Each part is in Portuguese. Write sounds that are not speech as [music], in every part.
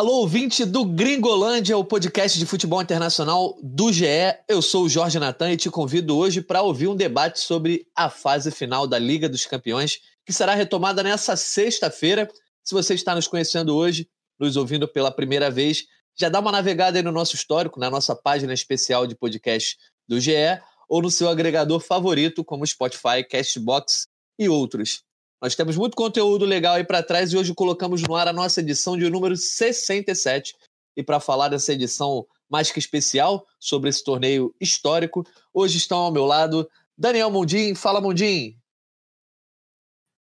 Alô, ouvinte do Gringolândia, o podcast de futebol internacional do GE. Eu sou o Jorge Natan e te convido hoje para ouvir um debate sobre a fase final da Liga dos Campeões, que será retomada nessa sexta-feira. Se você está nos conhecendo hoje, nos ouvindo pela primeira vez, já dá uma navegada aí no nosso histórico, na nossa página especial de podcast do GE ou no seu agregador favorito, como Spotify, Castbox e outros. Nós temos muito conteúdo legal aí para trás e hoje colocamos no ar a nossa edição de número 67. E para falar dessa edição mais que especial sobre esse torneio histórico, hoje estão ao meu lado Daniel Mundim. Fala, Mundim!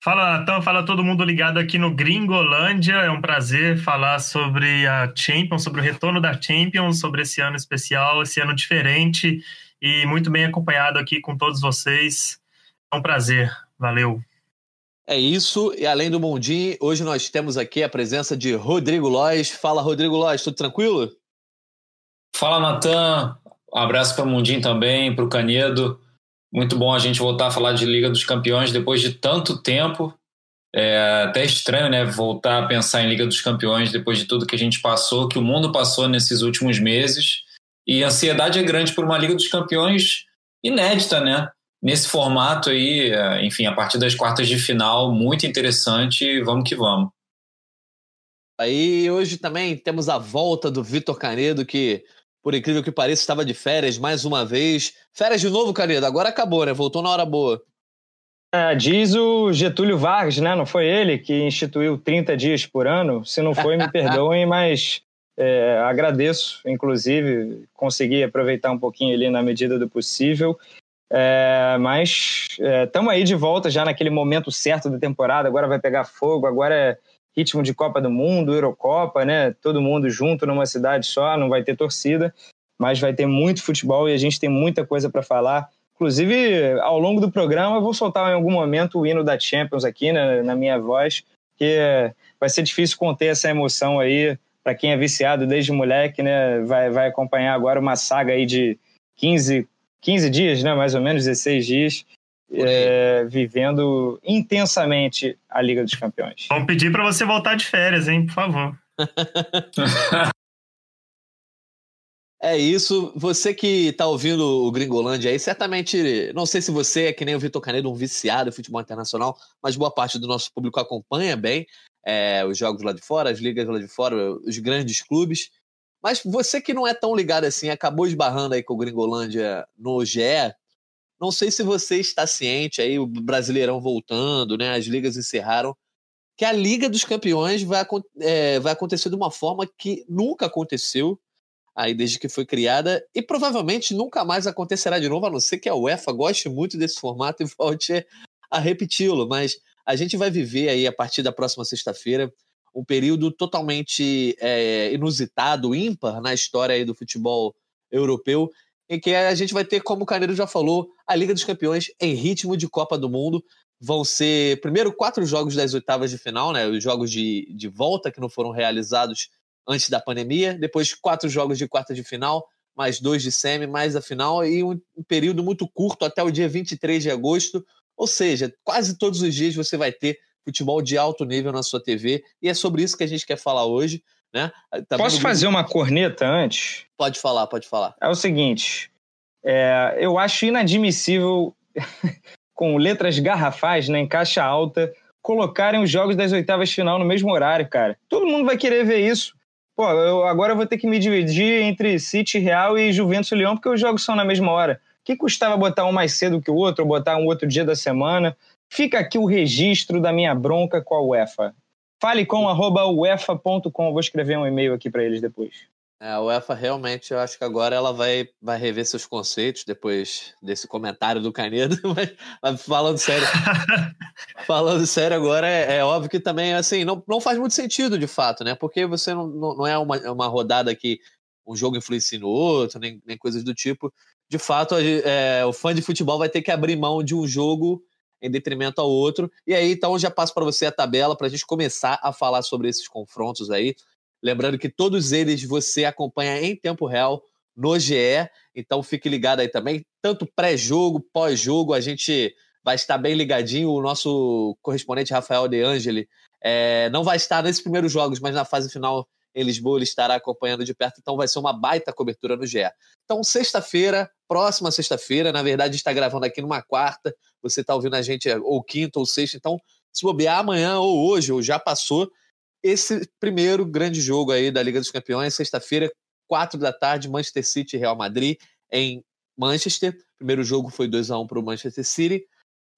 Fala, Natan. Fala todo mundo ligado aqui no Gringolândia. É um prazer falar sobre a Champions, sobre o retorno da Champions, sobre esse ano especial, esse ano diferente e muito bem acompanhado aqui com todos vocês. É um prazer. Valeu! É isso, e além do Mundim, hoje nós temos aqui a presença de Rodrigo Lois. Fala, Rodrigo Lois, tudo tranquilo? Fala, Natan. Um abraço para o Mundim também, para o Canedo. Muito bom a gente voltar a falar de Liga dos Campeões depois de tanto tempo. É até estranho, né? Voltar a pensar em Liga dos Campeões depois de tudo que a gente passou, que o mundo passou nesses últimos meses. E a ansiedade é grande por uma Liga dos Campeões inédita, né? nesse formato aí, é, enfim, a partir das quartas de final, muito interessante. Vamos que vamos. Aí hoje também temos a volta do Vitor Canedo, que, por incrível que pareça, estava de férias mais uma vez. Férias de novo, Canedo, agora acabou, né? Voltou na hora boa. É, diz o Getúlio Vargas, né? Não foi ele que instituiu 30 dias por ano? Se não foi, me [laughs] perdoem, mas é, agradeço, inclusive, consegui aproveitar um pouquinho ali na medida do possível. É, mas estamos é, aí de volta já naquele momento certo da temporada. Agora vai pegar fogo, agora é ritmo de Copa do Mundo, Eurocopa, né? Todo mundo junto numa cidade só, não vai ter torcida, mas vai ter muito futebol e a gente tem muita coisa para falar. Inclusive, ao longo do programa, eu vou soltar em algum momento o hino da Champions aqui né, na minha voz, que vai ser difícil conter essa emoção aí para quem é viciado desde moleque, né? Vai, vai acompanhar agora uma saga aí de 15, 15 dias, né, mais ou menos, 16 dias, é, vivendo intensamente a Liga dos Campeões. Vamos pedir para você voltar de férias, hein, por favor. [laughs] É isso. Você que está ouvindo o Gringolândia aí, certamente, não sei se você é que nem o Vitor Canedo, um viciado em futebol internacional, mas boa parte do nosso público acompanha bem é, os jogos lá de fora, as ligas lá de fora, os grandes clubes. Mas você que não é tão ligado assim, acabou esbarrando aí com o Gringolândia no GE, não sei se você está ciente aí, o Brasileirão voltando, né? As ligas encerraram, que a Liga dos Campeões vai, é, vai acontecer de uma forma que nunca aconteceu aí desde que foi criada e provavelmente nunca mais acontecerá de novo, a não ser que a UEFA goste muito desse formato [laughs] e volte a repeti-lo. Mas a gente vai viver aí a partir da próxima sexta-feira um período totalmente é, inusitado, ímpar na história aí do futebol europeu, em que a gente vai ter, como o Caneiro já falou, a Liga dos Campeões em ritmo de Copa do Mundo. Vão ser, primeiro, quatro jogos das oitavas de final, né? Os jogos de, de volta que não foram realizados antes da pandemia. Depois, quatro jogos de quarta de final, mais dois de semi, mais a final. E um, um período muito curto, até o dia 23 de agosto. Ou seja, quase todos os dias você vai ter futebol de alto nível na sua TV. E é sobre isso que a gente quer falar hoje. Né? Tá Posso fazer uma corneta antes? Pode falar, pode falar. É o seguinte: é, eu acho inadmissível, [laughs] com letras garrafais né, em caixa alta, colocarem os jogos das oitavas de final no mesmo horário, cara. Todo mundo vai querer ver isso. Pô, eu, agora eu vou ter que me dividir entre City Real e Juventus Leão, porque os jogos são na mesma hora. O que custava botar um mais cedo que o outro, ou botar um outro dia da semana? Fica aqui o registro da minha bronca com a UEFA. Fale com uefa.com. Vou escrever um e-mail aqui para eles depois. É, a UEFA realmente, eu acho que agora ela vai, vai rever seus conceitos depois desse comentário do Canedo, [laughs] mas, mas falando sério, [laughs] falando sério agora, é, é, óbvio que também, assim, não, não faz muito sentido de fato, né? Porque você não, não, não é uma, uma rodada que um jogo influencia no outro, nem, nem coisas do tipo. De fato, é, o fã de futebol vai ter que abrir mão de um jogo em detrimento ao outro. E aí, então, já passo para você a tabela para a gente começar a falar sobre esses confrontos aí. Lembrando que todos eles você acompanha em tempo real no GE, então fique ligado aí também, tanto pré-jogo, pós-jogo, a gente vai estar bem ligadinho. O nosso correspondente Rafael De Angeli é, não vai estar nesses primeiros jogos, mas na fase final em Lisboa ele estará acompanhando de perto, então vai ser uma baita cobertura no GE. Então, sexta-feira, próxima sexta-feira, na verdade, está gravando aqui numa quarta, você está ouvindo a gente ou quinta ou sexta, então, se bobear amanhã ou hoje, ou já passou, esse primeiro grande jogo aí da Liga dos Campeões, sexta-feira, quatro da tarde, Manchester City e Real Madrid em Manchester. Primeiro jogo foi 2 a 1 para o Manchester City.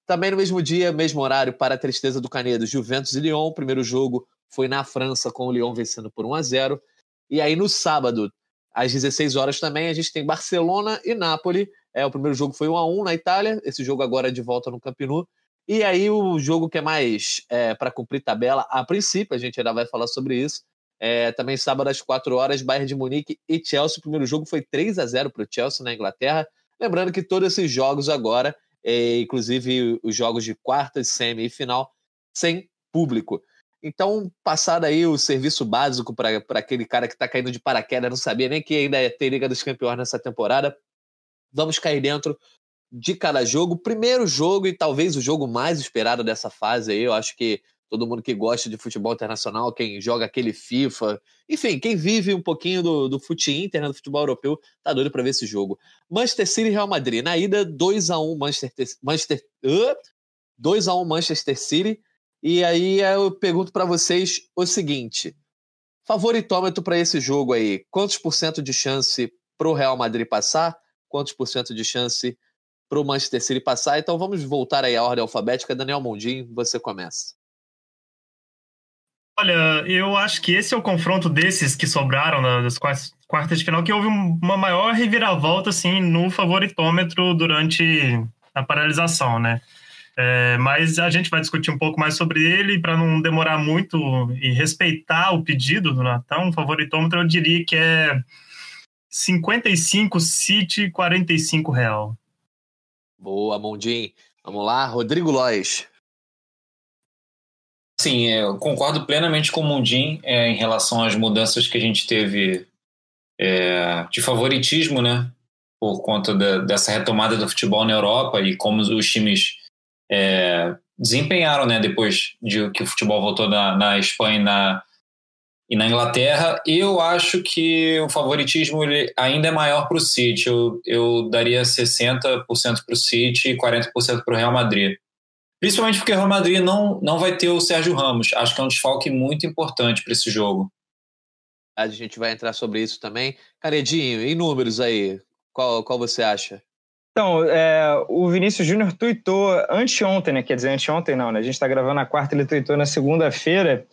Também no mesmo dia, mesmo horário, para a tristeza do Canedo, Juventus e Lyon. Primeiro jogo foi na França, com o Lyon vencendo por 1 a 0 E aí no sábado, às 16 horas também, a gente tem Barcelona e Nápoles. É, o primeiro jogo foi 1 a 1 na Itália, esse jogo agora é de volta no Camp Nou. E aí o jogo que é mais é, para cumprir tabela, a princípio, a gente ainda vai falar sobre isso. É, também sábado às 4 horas, Bayern de Munique e Chelsea. O primeiro jogo foi 3 a 0 para o Chelsea na Inglaterra. Lembrando que todos esses jogos agora é, inclusive os jogos de quarta, semi e final, sem público. Então, passado aí o serviço básico para aquele cara que está caindo de paraquedas, não sabia nem que ainda ia ter Liga dos Campeões nessa temporada, vamos cair dentro de cada jogo. Primeiro jogo e talvez o jogo mais esperado dessa fase aí, eu acho que todo mundo que gosta de futebol internacional, quem joga aquele FIFA, enfim, quem vive um pouquinho do, do fute inter, né, do futebol europeu, tá doido para ver esse jogo. Manchester City e Real Madrid. Na ida, 2 a 1 Manchester, Manchester uh, 2 a 1 Manchester City. E aí eu pergunto para vocês o seguinte: favoritômetro para esse jogo aí, quantos por cento de chance pro Real Madrid passar? Quantos por cento de chance pro Manchester City passar? Então vamos voltar aí à ordem alfabética. Daniel Mondin, você começa. Olha, eu acho que esse é o confronto desses que sobraram das quartas de final, que houve uma maior reviravolta, assim, no favoritômetro durante a paralisação, né? É, mas a gente vai discutir um pouco mais sobre ele para não demorar muito e respeitar o pedido do Natão. O favoritômetro eu diria que é 55 City, 45 Real. Boa, Mondim. Vamos lá, Rodrigo Lois. Sim, é, eu concordo plenamente com o Mundim é, em relação às mudanças que a gente teve é, de favoritismo, né? Por conta da, dessa retomada do futebol na Europa e como os times é, desempenharam, né? Depois de que o futebol voltou na, na Espanha e na, e na Inglaterra. Eu acho que o favoritismo ainda é maior para o City. Eu, eu daria 60% para o City e 40% para o Real Madrid. Principalmente porque o Real Madrid não, não vai ter o Sérgio Ramos. Acho que é um desfalque muito importante para esse jogo. A gente vai entrar sobre isso também. Caredinho, em números aí, qual, qual você acha? Então, é, o Vinícius Júnior tuitou anteontem, né? Quer dizer, anteontem não, né? A gente está gravando na quarta, ele tuitou na segunda-feira.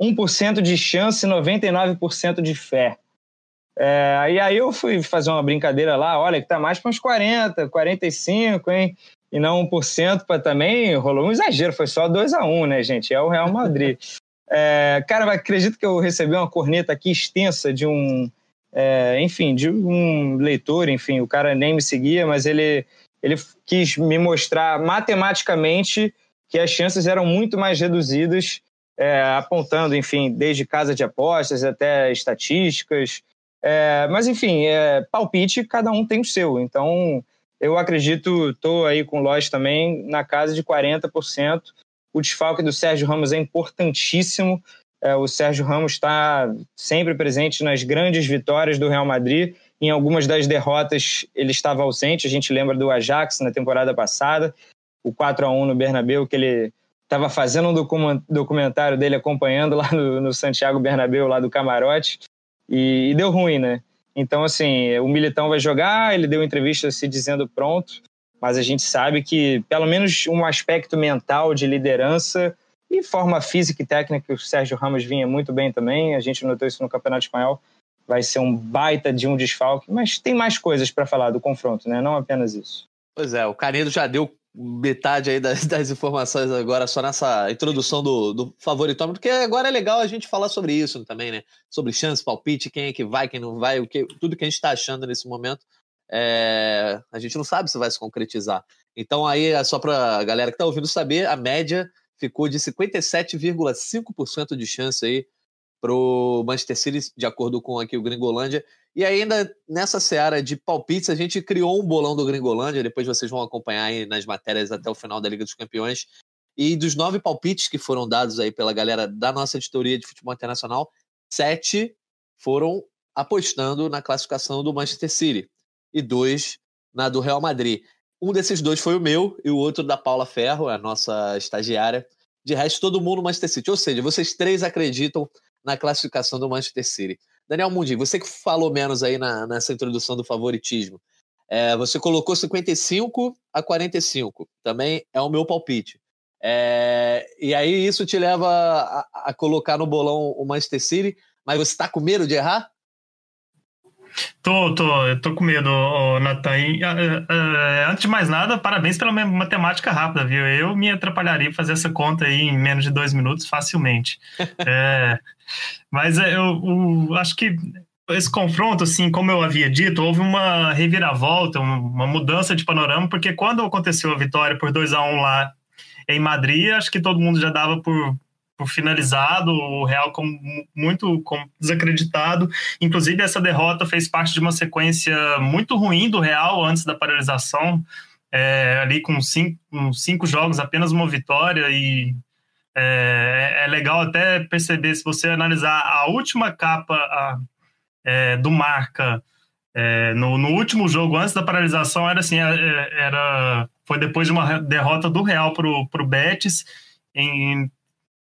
1% de chance, 99% de fé. É, e aí eu fui fazer uma brincadeira lá, olha, que tá mais para uns 40, 45, hein? e não 1% para também rolou um exagero, foi só 2 a 1 né, gente? É o Real Madrid. [laughs] é, cara, acredito que eu recebi uma corneta aqui extensa de um, é, enfim, de um leitor, enfim, o cara nem me seguia, mas ele, ele quis me mostrar matematicamente que as chances eram muito mais reduzidas, é, apontando, enfim, desde casa de apostas até estatísticas. É, mas, enfim, é, palpite, cada um tem o seu. Então, eu acredito, estou aí com o Lois também, na casa de 40%. O desfalque do Sérgio Ramos é importantíssimo. É, o Sérgio Ramos está sempre presente nas grandes vitórias do Real Madrid. Em algumas das derrotas ele estava ausente. A gente lembra do Ajax na temporada passada, o 4 a 1 no Bernabéu, que ele estava fazendo um documentário dele acompanhando lá no, no Santiago Bernabéu, lá do camarote, e, e deu ruim, né? Então, assim, o Militão vai jogar, ele deu entrevista se dizendo pronto, mas a gente sabe que, pelo menos, um aspecto mental de liderança e forma física e técnica, o Sérgio Ramos vinha muito bem também, a gente notou isso no Campeonato Espanhol, vai ser um baita de um desfalque, mas tem mais coisas para falar do confronto, né? Não apenas isso. Pois é, o Canedo já deu metade aí das, das, informações agora só nessa introdução do, do favoritômetro, porque agora é legal a gente falar sobre isso também, né? Sobre chance, palpite, quem é que vai, quem não vai, o que, tudo que a gente está achando nesse momento. É, a gente não sabe se vai se concretizar. Então aí, é só para a galera que está ouvindo saber, a média ficou de 57,5% de chance aí para o Manchester City, de acordo com aqui o Gringolândia. E ainda nessa seara de palpites, a gente criou um bolão do Gringolândia, depois vocês vão acompanhar aí nas matérias até o final da Liga dos Campeões. E dos nove palpites que foram dados aí pela galera da nossa editoria de futebol internacional, sete foram apostando na classificação do Manchester City e dois na do Real Madrid. Um desses dois foi o meu e o outro da Paula Ferro, a nossa estagiária. De resto, todo mundo Manchester City. Ou seja, vocês três acreditam na classificação do Manchester City. Daniel Mundi, você que falou menos aí na, nessa introdução do favoritismo, é, você colocou 55 a 45. Também é o meu palpite. É, e aí isso te leva a, a, colocar no bolão o Manchester City, mas você está com medo de errar? Tô, tô, eu tô com medo, Natan. Antes de mais nada, parabéns pela matemática rápida, viu? Eu me atrapalharia fazer essa conta aí em menos de dois minutos facilmente. [laughs] é, mas é, eu, eu, acho que esse confronto, assim, como eu havia dito, houve uma reviravolta, uma mudança de panorama, porque quando aconteceu a vitória por 2 a 1 um lá em Madrid, acho que todo mundo já dava por finalizado, o Real como, muito como desacreditado. Inclusive, essa derrota fez parte de uma sequência muito ruim do Real antes da paralisação, é, ali com cinco, cinco jogos, apenas uma vitória e é, é, legal até perceber, se você analisar a última capa a, é, do Marca é, no, no, último jogo, antes da paralisação, era assim, é, era, foi depois de uma derrota do Real para o Betis, em,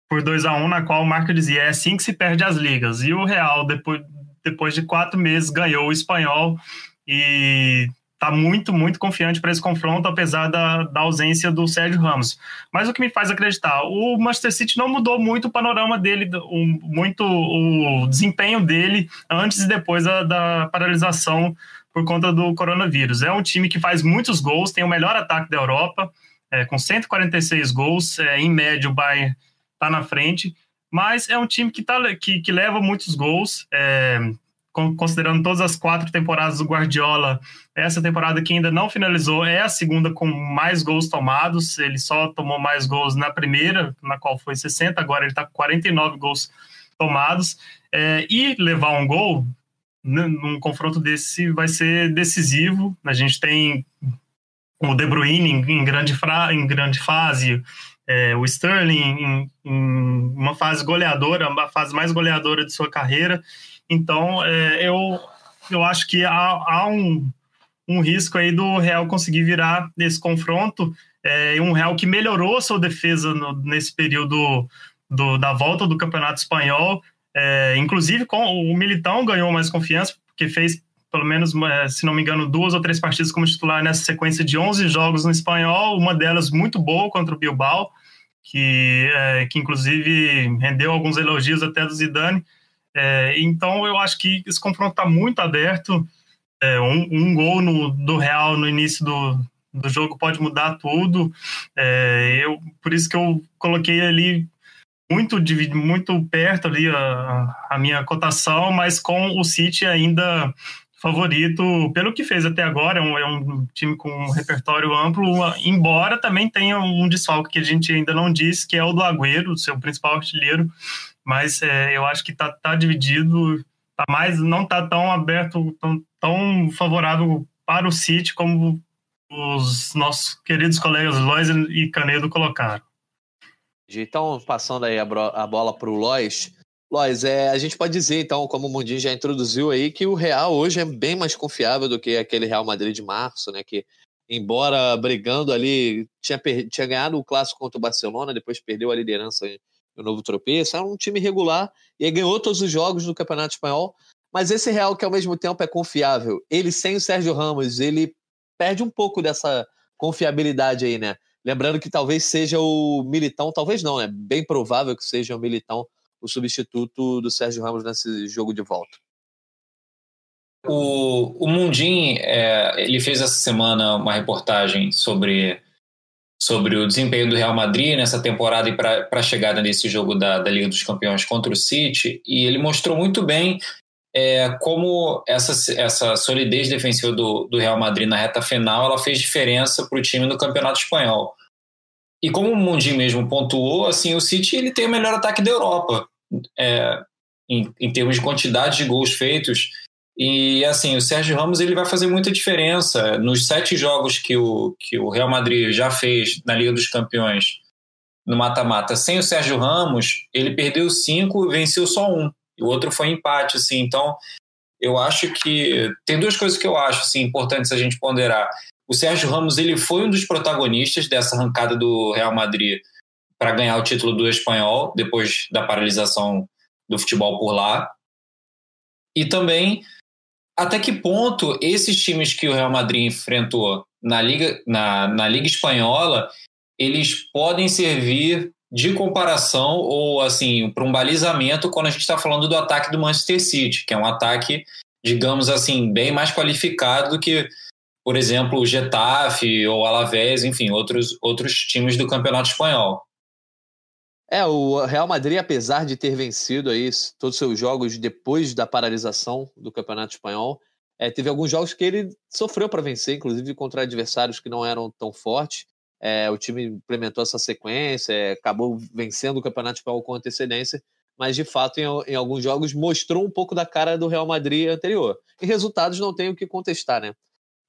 por 2 a 1 um, na qual o Marca dizia, é assim que se perde as ligas. E o Real, depois, depois de quatro meses, ganhou o espanhol e tá muito, muito confiante para esse confronto, apesar da, da ausência do Sérgio Ramos. Mas o que me faz acreditar, o Manchester City não mudou muito o panorama dele, o, muito o desempenho dele antes e depois da, da paralisação por conta do coronavírus. É um time que faz muitos gols, tem o melhor ataque da Europa, é, com 146 gols, é, em média o Bayern está na frente, mas é um time que, tá, que, que leva muitos gols, é, considerando todas as quatro temporadas do Guardiola, essa temporada que ainda não finalizou é a segunda com mais gols tomados. Ele só tomou mais gols na primeira, na qual foi 60, agora ele está com 49 gols tomados. É, e levar um gol num confronto desse vai ser decisivo. A gente tem o De Bruyne em grande, fra, em grande fase, é, o Sterling em, em uma fase goleadora, a fase mais goleadora de sua carreira. Então, é, eu, eu acho que há, há um, um risco aí do Real conseguir virar nesse confronto. É, um Real que melhorou sua defesa no, nesse período do, da volta do Campeonato Espanhol. É, inclusive, com o Militão ganhou mais confiança, porque fez pelo menos, se não me engano, duas ou três partidas como titular nessa sequência de 11 jogos no espanhol, uma delas muito boa contra o Bilbao, que, é, que inclusive rendeu alguns elogios até do Zidane. É, então eu acho que esse confronto está muito aberto. É, um, um, gol no, do Real no início do, do jogo pode mudar tudo. É, eu, por isso que eu coloquei ali muito, muito perto ali a, a minha cotação, mas com o City ainda favorito pelo que fez até agora. É um, é um, time com um repertório amplo, embora também tenha um desfalque que a gente ainda não disse, que é o do Agüero, seu principal artilheiro mas é, eu acho que tá, tá dividido, tá mais, não tá tão aberto, tão, tão favorável para o City como os nossos queridos colegas Lois e Canedo colocaram. Então, passando aí a, a bola para o Lois, Lois, é, a gente pode dizer, então, como o Mundinho já introduziu aí, que o Real hoje é bem mais confiável do que aquele Real Madrid de março, né? Que, embora brigando ali, tinha, tinha ganhado o clássico contra o Barcelona, depois perdeu a liderança o novo tropeço, era um time regular e ganhou todos os jogos do Campeonato Espanhol. Mas esse Real, que ao mesmo tempo é confiável, ele sem o Sérgio Ramos, ele perde um pouco dessa confiabilidade aí, né? Lembrando que talvez seja o Militão, talvez não, é né? bem provável que seja o Militão o substituto do Sérgio Ramos nesse jogo de volta. O, o Mundim, é, ele fez essa semana uma reportagem sobre sobre o desempenho do Real Madrid nessa temporada e para a chegada nesse jogo da, da Liga dos Campeões contra o City, e ele mostrou muito bem é, como essa, essa solidez defensiva do, do Real Madrid na reta final ela fez diferença para o time no Campeonato Espanhol. E como o Mundi mesmo pontuou, assim, o City ele tem o melhor ataque da Europa. É, em, em termos de quantidade de gols feitos. E assim, o Sérgio Ramos ele vai fazer muita diferença. Nos sete jogos que o, que o Real Madrid já fez na Liga dos Campeões, no mata-mata, sem o Sérgio Ramos, ele perdeu cinco e venceu só um. E o outro foi empate, assim. Então, eu acho que tem duas coisas que eu acho assim, importantes a gente ponderar. O Sérgio Ramos ele foi um dos protagonistas dessa arrancada do Real Madrid para ganhar o título do espanhol depois da paralisação do futebol por lá. E também até que ponto esses times que o Real Madrid enfrentou na Liga, na, na Liga Espanhola eles podem servir de comparação ou assim para um balizamento quando a gente está falando do ataque do Manchester City, que é um ataque, digamos assim, bem mais qualificado do que, por exemplo, o Getafe ou Alavés, enfim, outros, outros times do Campeonato Espanhol. É, o Real Madrid, apesar de ter vencido aí todos os seus jogos depois da paralisação do Campeonato Espanhol, é, teve alguns jogos que ele sofreu para vencer, inclusive contra adversários que não eram tão fortes. É, o time implementou essa sequência, é, acabou vencendo o Campeonato Espanhol com antecedência, mas de fato, em, em, alguns jogos, mostrou um pouco da cara do Real Madrid anterior. E resultados não tenho o que contestar, né?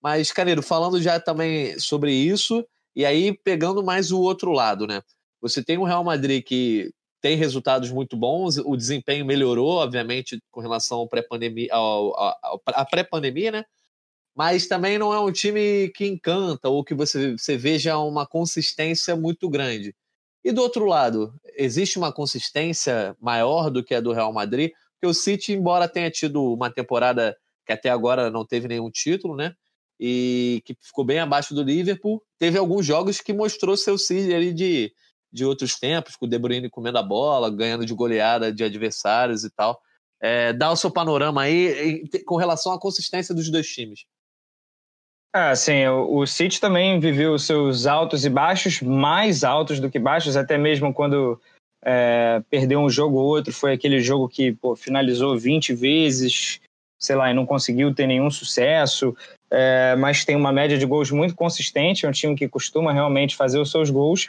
Mas, Caneiro, falando já também sobre isso, e aí pegando mais o outro lado, né? Você tem um Real Madrid que tem resultados muito bons, o desempenho melhorou, obviamente, com relação ao pré-pandemia, à pré-pandemia, né? Mas também não é um time que encanta ou que você, você veja uma consistência muito grande. E do outro lado, existe uma consistência maior do que a do Real Madrid? Porque o City, embora tenha tido uma temporada que até agora não teve nenhum título, né? E que ficou bem abaixo do Liverpool, teve alguns jogos que mostrou seu City ali de de outros tempos, com o De Bruyne comendo a bola, ganhando de goleada de adversários e tal. É, dá o seu panorama aí com relação à consistência dos dois times. Ah, sim, o, City também viveu seus altos e baixos, mais altos do que baixos, até mesmo quando é, perdeu um jogo ou outro, foi aquele jogo que pô, finalizou 20 vezes, sei lá, e não conseguiu ter nenhum sucesso, é, mas tem uma média de gols muito consistente, é um time que costuma realmente fazer os seus gols,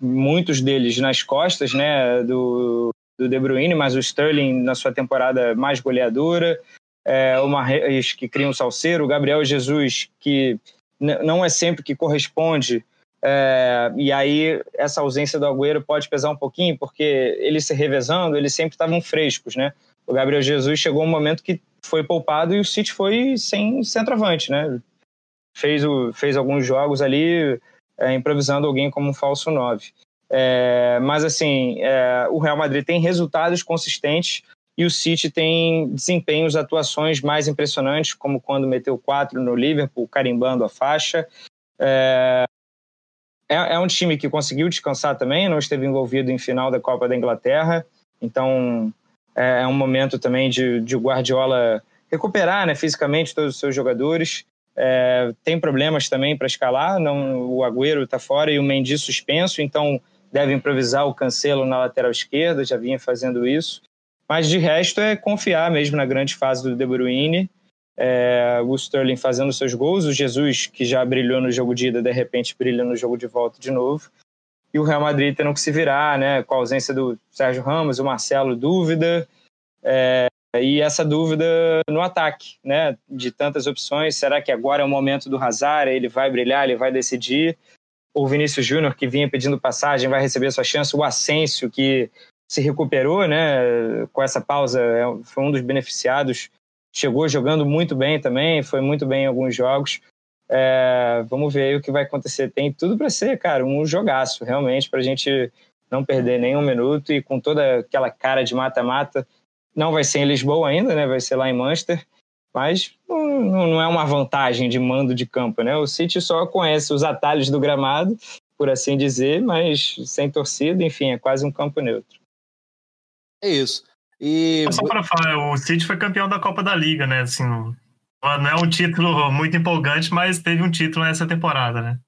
muitos deles nas costas né, do, do De Bruyne, mas o Sterling na sua temporada mais goleadora, é, o Marreis que cria um salseiro, o Gabriel Jesus que não é sempre que corresponde, é, e aí essa ausência do Agüero pode pesar um pouquinho, porque eles se revezando, eles sempre estavam frescos, né? O Gabriel Jesus chegou um momento que foi poupado e o City foi sem centroavante, né? Fez, o, fez alguns jogos ali é, improvisando alguém como um falso 9. É, mas assim, é, o Real Madrid tem resultados consistentes e o City tem desempenhos, atuações mais impressionantes, como quando meteu quatro no Liverpool, carimbando a faixa. É, é, é, um time que conseguiu descansar também, não esteve envolvido em final da Copa da Inglaterra, então é, é um momento também de, de Guardiola recuperar né, fisicamente todos os seus jogadores. É, tem problemas também para escalar, não, o Agüero está fora e o Mendy suspenso, então deve improvisar o Cancelo na lateral esquerda, já vinha fazendo isso. Mas de resto é confiar mesmo na grande fase do De Bruyne, é, o Sterling fazendo seus gols, o Jesus, que já brilhou no jogo de ida, de repente brilha no jogo de volta de novo. E o Real Madrid tendo que se virar, né, com a ausência do Sérgio Ramos, o Marcelo, dúvida. É, e essa dúvida no ataque, né? De tantas opções, será que agora é o momento do Hazard? Ele vai brilhar, ele vai decidir? O Vinícius Júnior, que vinha pedindo passagem, vai receber sua chance. O Asensio, que se recuperou, né? Com essa pausa, é foi um dos beneficiados. Chegou jogando muito bem também, foi muito bem em alguns jogos. É, vamos ver o que vai acontecer. Tem tudo para ser, cara, um jogaço, realmente, para a gente não perder nenhum minuto e com toda aquela cara de mata-mata não vai ser em Lisboa ainda, né? Vai ser lá em Manchester. Mas não, não é uma vantagem de mando de campo, né? O City só conhece os atalhos do gramado, por assim dizer, mas sem torcida, enfim, é quase um campo neutro. É isso. E só para falar, o City foi campeão da Copa da Liga, né? Assim, não é um título muito empolgante, mas teve um título nessa temporada, né?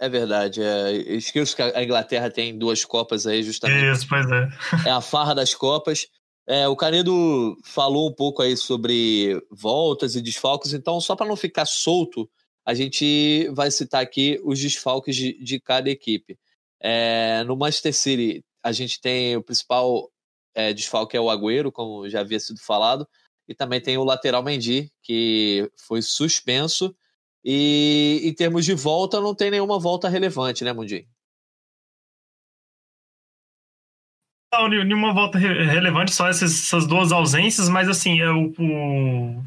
É verdade. É, esqueço que a Inglaterra tem duas Copas aí, justamente. Isso, pois é. [laughs] É a farra das Copas. É, o Canedo falou um pouco aí sobre voltas e desfalques, então, só para não ficar solto, a gente vai citar aqui os desfalques de, de cada equipe. É, no Manchester City, a gente tem o principal é, desfalque é o Agüero, como já havia sido falado, e também tem o lateral Mendy, que foi suspenso. E em termos de volta, não tem nenhuma volta relevante, né, Mundi? Não, nenhuma volta relevante, só essas, essas duas ausências, mas assim, é o, o,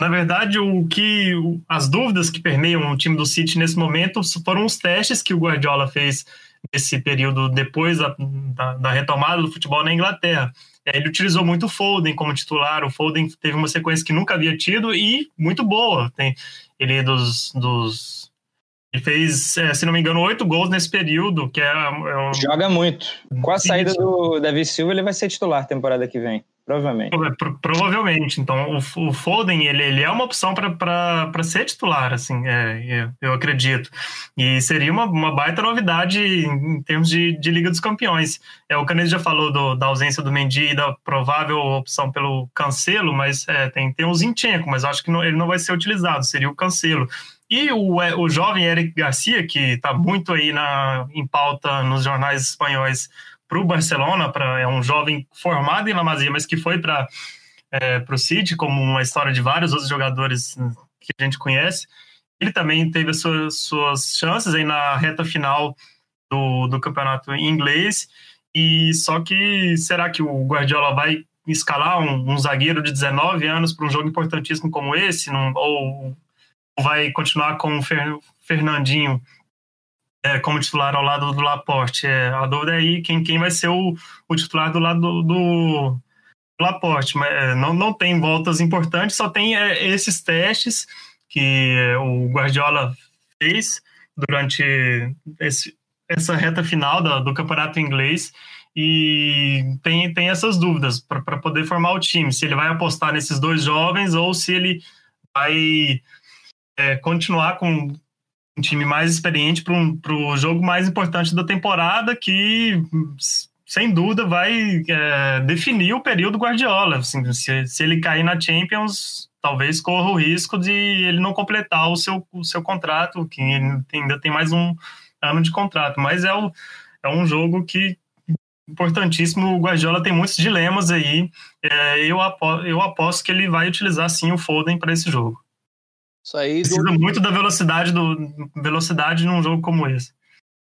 na verdade, o que as dúvidas que permeiam o time do City nesse momento foram os testes que o Guardiola fez nesse período depois da, da, da retomada do futebol na Inglaterra. Ele utilizou muito o Foden como titular. O Foden teve uma sequência que nunca havia tido e muito boa. Tem, ele é dos, dos ele fez, é, se não me engano, oito gols nesse período, que é, é um... Joga muito. Com a saída do Davi Silva, ele vai ser titular temporada que vem. Provavelmente. Pro, provavelmente. Então, o, o Foden, ele, ele é uma opção para ser titular, assim, é, é, eu acredito. E seria uma, uma baita novidade em termos de, de Liga dos Campeões. É, o Canedo já falou do, da ausência do Mendy e da provável opção pelo Cancelo, mas é, tem, tem o Zinchenko, mas acho que não, ele não vai ser utilizado, seria o Cancelo. E o, é, o jovem Eric Garcia, que está muito aí na, em pauta nos jornais espanhóis para o Barcelona, pra, é um jovem formado em La Masia, mas que foi para é, o City, como uma história de vários outros jogadores que a gente conhece. Ele também teve as suas, suas chances aí na reta final do, do campeonato inglês. E só que será que o Guardiola vai escalar um, um zagueiro de 19 anos para um jogo importantíssimo como esse? Ou vai continuar com o Fernandinho é, como titular ao lado do Laporte. É, a dúvida é aí quem, quem vai ser o, o titular do lado do, do Laporte. Mas, é, não, não tem voltas importantes, só tem é, esses testes que é, o Guardiola fez durante esse, essa reta final do, do campeonato inglês e tem, tem essas dúvidas para poder formar o time, se ele vai apostar nesses dois jovens ou se ele vai é, continuar com um time mais experiente para o jogo mais importante da temporada, que sem dúvida vai é, definir o período Guardiola. Assim, se, se ele cair na Champions, talvez corra o risco de ele não completar o seu, o seu contrato, que ainda tem mais um ano de contrato. Mas é, o, é um jogo que importantíssimo. O Guardiola tem muitos dilemas aí. É, eu, aposto, eu aposto que ele vai utilizar sim o Foden para esse jogo. Isso aí. Precisa do... muito da velocidade do velocidade num jogo como esse.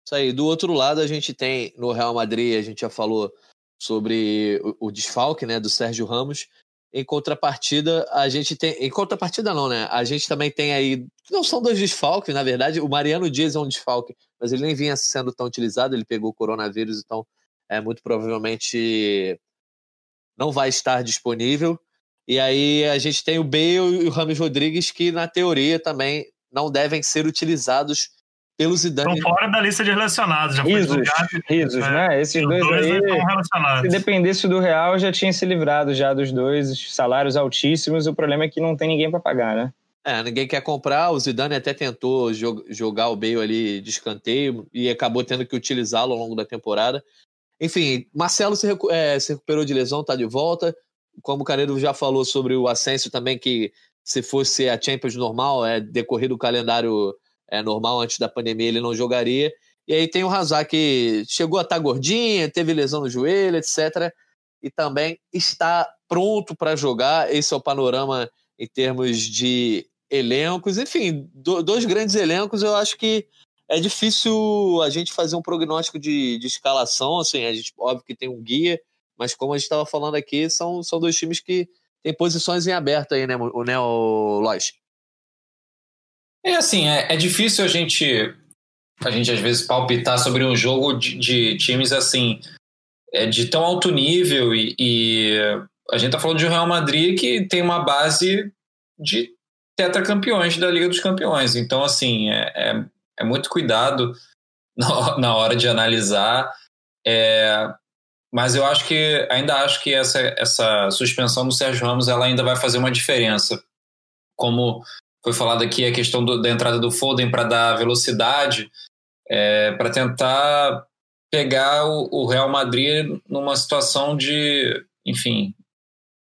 Isso aí. Do outro lado, a gente tem no Real Madrid, a gente já falou sobre o, o desfalque, né, do Sérgio Ramos. Em contrapartida, a gente tem. Em contrapartida, não, né? A gente também tem aí. Não são dois desfalques, na verdade. O Mariano Dias é um desfalque, mas ele nem vinha sendo tão utilizado. Ele pegou o coronavírus, então é muito provavelmente não vai estar disponível. E aí a gente tem o Bale e o Rames Rodrigues, que na teoria também não devem ser utilizados pelo Zidane. Estão fora da lista de relacionados. Já risos, risos, é, né? Esses dois, dois aí, se dependesse do Real, já tinha se livrado já dos dois, salários altíssimos, o problema é que não tem ninguém para pagar, né? É, ninguém quer comprar, o Zidane até tentou jogar o Bale ali de escanteio e acabou tendo que utilizá-lo ao longo da temporada. Enfim, Marcelo se, recu é, se recuperou de lesão, está de volta como o Canedo já falou sobre o Ascenso também, que se fosse a Champions normal, é, decorrido o calendário é, normal antes da pandemia, ele não jogaria. E aí tem o Hazard que chegou a estar tá gordinha, teve lesão no joelho, etc. E também está pronto para jogar. Esse é o panorama em termos de elencos. Enfim, do, dois grandes elencos, eu acho que é difícil a gente fazer um prognóstico de, de escalação. Assim, a gente, óbvio que tem um guia, mas como a gente estava falando aqui, são, são dois times que têm posições em aberto aí, né, o né, Lois? É assim, é, é, difícil a gente, a gente às vezes palpitar sobre um jogo de, de times assim, é, de tão alto nível e, e, a gente tá falando de um Real Madrid que tem uma base de tetracampeões da Liga dos Campeões. Então, assim, é, é, é muito cuidado na, [laughs] na, hora de analisar. É, mas eu acho que ainda acho que essa, essa suspensão do Sérgio Ramos ela ainda vai fazer uma diferença. Como foi falado aqui a questão do, da entrada do Foden para dar velocidade, é, para tentar pegar o, o, Real Madrid numa situação de, enfim,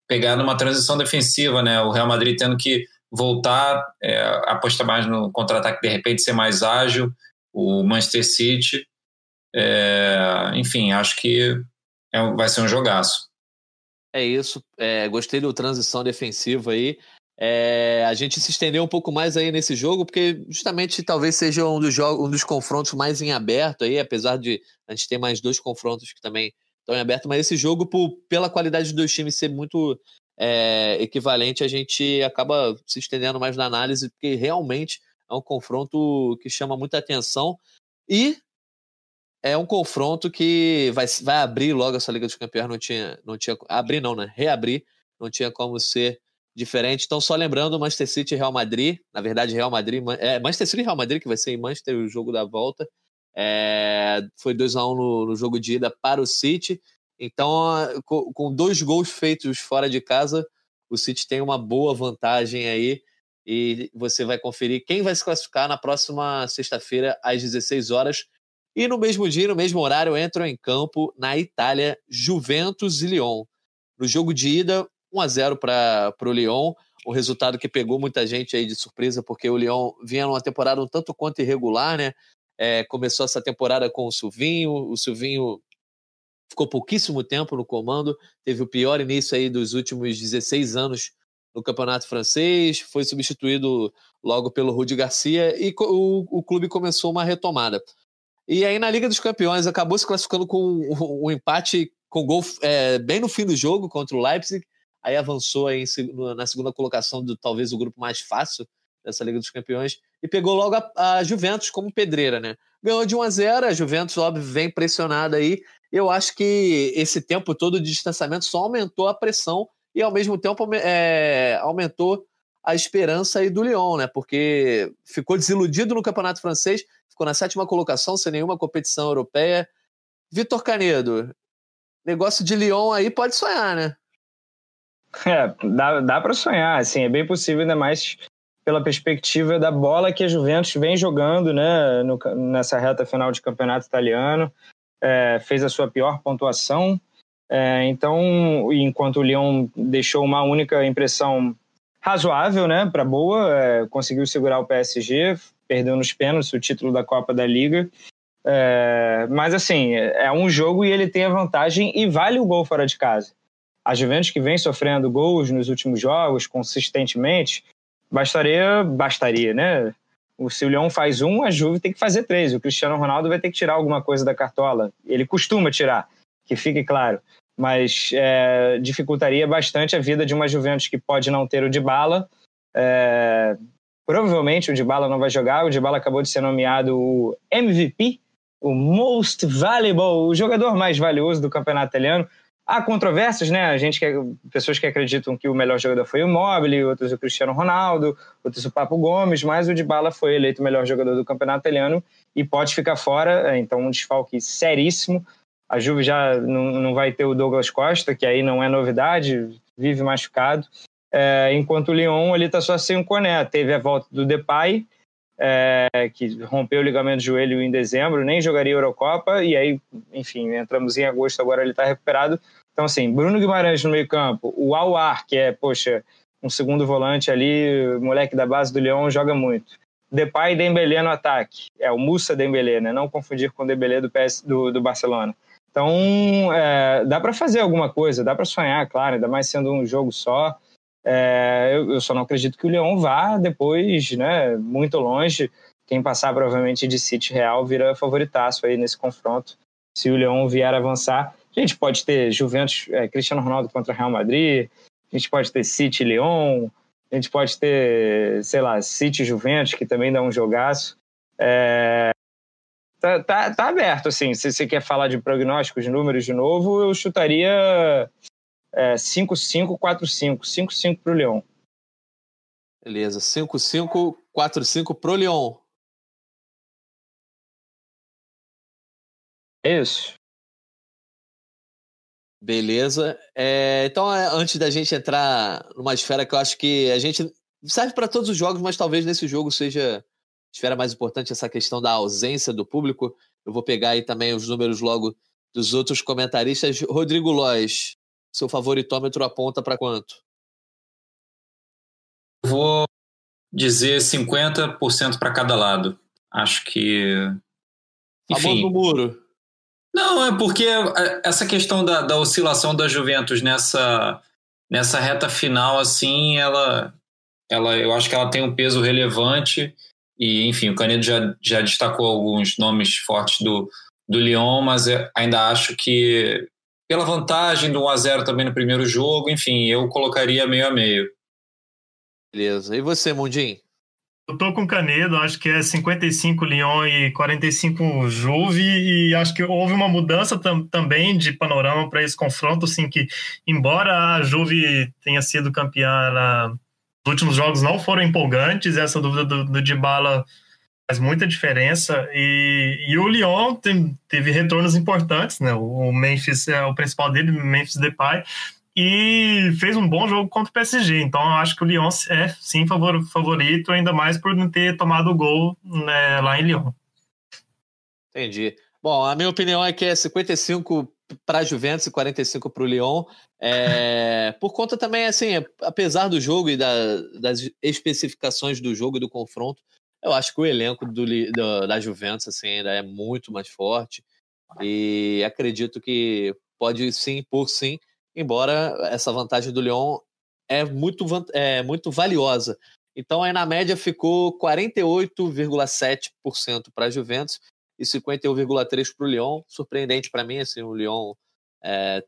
pegar numa transição defensiva, né? O Real Madrid tendo que voltar, é, apostar mais no contra-ataque, de repente ser mais ágil, o Manchester City. É, enfim, acho que é, vai ser um jogaço. É isso. É, gostei do transição defensiva aí. É, a gente se estendeu um pouco mais aí nesse jogo, porque justamente talvez seja um dos, jogos, um dos confrontos mais em aberto aí, apesar de a gente ter mais dois confrontos que também estão em aberto, mas esse jogo, por, pela qualidade dos dois times ser muito é, equivalente, a gente acaba se estendendo mais na análise, porque realmente é um confronto que chama muita atenção e é um confronto que vai, vai abrir logo essa Liga dos Campeões, não tinha, não tinha abrir não, né? Reabrir, não tinha como ser diferente. Então, só lembrando, Manchester City e Real Madrid, na verdade, Real Madrid, é, Manchester City e Real Madrid, que vai ser em Manchester o jogo da volta. É, foi 2 a 1 um no, no, jogo de ida para o City. Então, com, dois gols feitos fora de casa, o City tem uma boa vantagem aí. E você vai conferir quem vai se classificar na próxima sexta-feira, às 16 horas. E no mesmo dia, no mesmo horário, entram em campo na Itália Juventus e Lyon. No jogo de ida, 1 a 0 para o Lyon, um resultado que pegou muita gente aí de surpresa, porque o Lyon vinha numa temporada um tanto quanto irregular, né? É, começou essa temporada com o Silvinho, o Silvinho ficou pouquíssimo tempo no comando, teve o pior início aí dos últimos 16 anos no campeonato francês, foi substituído logo pelo Rudi Garcia e o, o clube começou uma retomada. E aí na Liga dos Campeões acabou se classificando com um, empate com gol é, bem no fim do jogo contra o Leipzig, aí avançou aí na segunda colocação do talvez o grupo mais fácil dessa Liga dos Campeões e pegou logo a, a Juventus como pedreira, né? Ganhou de 1 a 0, a Juventus óbvio vem pressionada aí. Eu acho que esse tempo todo de distanciamento só aumentou a pressão e ao mesmo tempo é, aumentou a esperança aí do Lyon, né? Porque ficou desiludido no Campeonato Francês, ficou na sétima colocação sem nenhuma competição europeia. Vitor Canedo, negócio de Lyon aí pode sonhar, né? É, dá, dá para sonhar, assim, é bem possível, ainda mais pela perspectiva da bola que a Juventus vem jogando né, no, nessa reta final de campeonato italiano. É, fez a sua pior pontuação. É, então, enquanto o Lyon deixou uma única impressão razoável, né, para boa, é, conseguiu segurar o PSG, perdeu nos pênaltis o título da Copa da Liga. É, mas assim, é um jogo e ele tem a vantagem e vale o gol fora de casa a Juventus que vem sofrendo gols nos últimos jogos consistentemente, bastaria, bastaria, né? O se o Leão faz um, a Juve tem que fazer três. O Cristiano Ronaldo vai ter que tirar alguma coisa da cartola. Ele costuma tirar, que fique claro. Mas é, dificultaria bastante a vida de uma Juventus que pode não ter o Dybala. É, provavelmente o Dybala não vai jogar. O Dybala acabou de ser nomeado o MVP, o Most Valuable, o jogador mais valioso do campeonato italiano. Há controvérsias, né? A gente quer, pessoas que acreditam que o melhor jogador foi o Mobile, outros o Cristiano Ronaldo, outros o Papo Gomes, mas o Dybala foi eleito o melhor jogador do campeonato italiano e pode ficar fora, é, então um desfalque seríssimo. A Juve já não, não vai ter o Douglas Costa, que aí não é novidade, vive machucado. É, enquanto o Lyon ele está só sem o Coné. Teve a volta do Depay, é, que rompeu o ligamento do joelho em dezembro, nem jogaria a Eurocopa, e aí, enfim, entramos em agosto, agora ele está recuperado. Então, assim, Bruno Guimarães no meio-campo, o Aouar, que é, poxa, um segundo volante ali, moleque da base do Leão, joga muito. Depay e Dembélé no ataque. É o Musa Dembélé, né? Não confundir com o Dembélé do, PS, do, do Barcelona. Então, é, dá para fazer alguma coisa, dá para sonhar, claro, ainda mais sendo um jogo só. É, eu, eu, só não acredito que o Leão vá depois, né, muito longe. Quem passar provavelmente de City Real vira favoritaço aí nesse confronto. Se o Leão vier avançar, a gente pode ter Juventus, é, Cristiano Ronaldo contra Real Madrid, a gente pode ter City Leão, a gente pode ter, sei lá, City Juventus, que também dá um jogaço. É, tá, tá, tá aberto, assim. Se você quer falar de prognósticos, números de novo, eu chutaria é, 5-5-4-5. 5-5 pro Leão. Beleza, 5-5-4-5 pro Leão. É isso. Beleza. É, então, é, antes da gente entrar numa esfera que eu acho que a gente serve para todos os jogos, mas talvez nesse jogo seja esfera mais importante essa questão da ausência do público. Eu vou pegar aí também os números logo dos outros comentaristas. Rodrigo Lois, seu favoritômetro aponta para quanto? Vou dizer 50% para cada lado. Acho que. Enfim, no muro. Não, é porque essa questão da, da oscilação da Juventus nessa, nessa reta final, assim, ela, ela, eu acho que ela tem um peso relevante. E, enfim, o Canedo já, já destacou alguns nomes fortes do, do Lyon, mas ainda acho que pela vantagem do 1x0 também no primeiro jogo, enfim, eu colocaria meio a meio. Beleza. E você, Mundim? Eu tô com Canedo, acho que é 55 Lyon e 45 Juve, e acho que houve uma mudança tam, também de panorama para esse confronto, assim, que embora a Juve tenha sido campeã na, os últimos jogos não foram empolgantes, essa dúvida do, do Dybala faz muita diferença. E, e o Lyon tem, teve retornos importantes, né? O Memphis é o principal dele, o Memphis Depay, e fez um bom jogo contra o PSG. Então eu acho que o Lyon é sim favorito, ainda mais por não ter tomado o gol né, lá em Lyon. Entendi. Bom, a minha opinião é que é 55 para a Juventus e 45 para o Lyon. É, por conta também, assim, apesar do jogo e da, das especificações do jogo e do confronto, eu acho que o elenco do, do, da Juventus assim, ainda é muito mais forte e acredito que pode sim, por sim, embora essa vantagem do Lyon é muito, é muito valiosa. Então aí na média ficou 48,7% para a Juventus e 51,3% para o Lyon. Surpreendente para mim, assim, o Lyon é,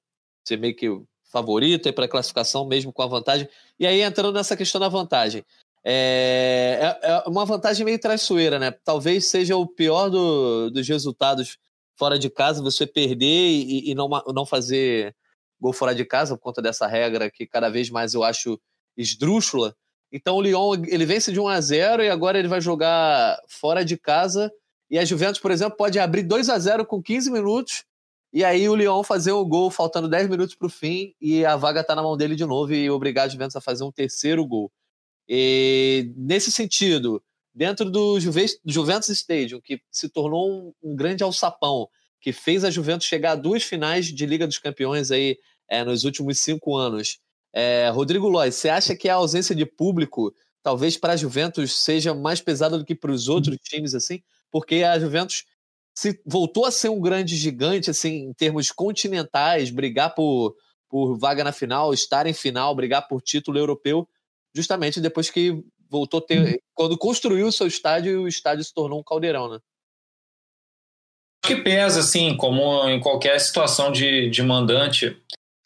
ser meio que favorito para a classificação, mesmo com a vantagem. E aí entrando nessa questão da vantagem, é, é, é uma vantagem meio traiçoeira, né? Talvez seja o pior do, dos resultados fora de casa, você perder e, e não, não fazer gol fora de casa por conta dessa regra que cada vez mais eu acho esdrúxula. Então o Lyon ele vence de 1 a 0 e agora ele vai jogar fora de casa e a Juventus, por exemplo, pode abrir 2 a 0 com 15 minutos e aí o Lyon fazer o gol faltando 10 minutos para o fim e a vaga está na mão dele de novo e obrigar a Juventus a fazer um terceiro gol. E, nesse sentido, dentro do Juventus Stadium, que se tornou um, um, grande alçapão, que fez a Juventus chegar a duas finais de Liga dos Campeões aí é, nos últimos cinco anos. É, Rodrigo Lois, você acha que a ausência de público, talvez para a Juventus, seja mais pesada do que para os outros times, assim? Porque a Juventus se voltou a ser um grande gigante, assim, em termos continentais, brigar por, por vaga na final, estar em final, brigar por título europeu, justamente depois que voltou a ter. Uhum. Quando construiu o seu estádio, o estádio se tornou um caldeirão, né? Acho que pesa, assim, como em qualquer situação de, de mandante.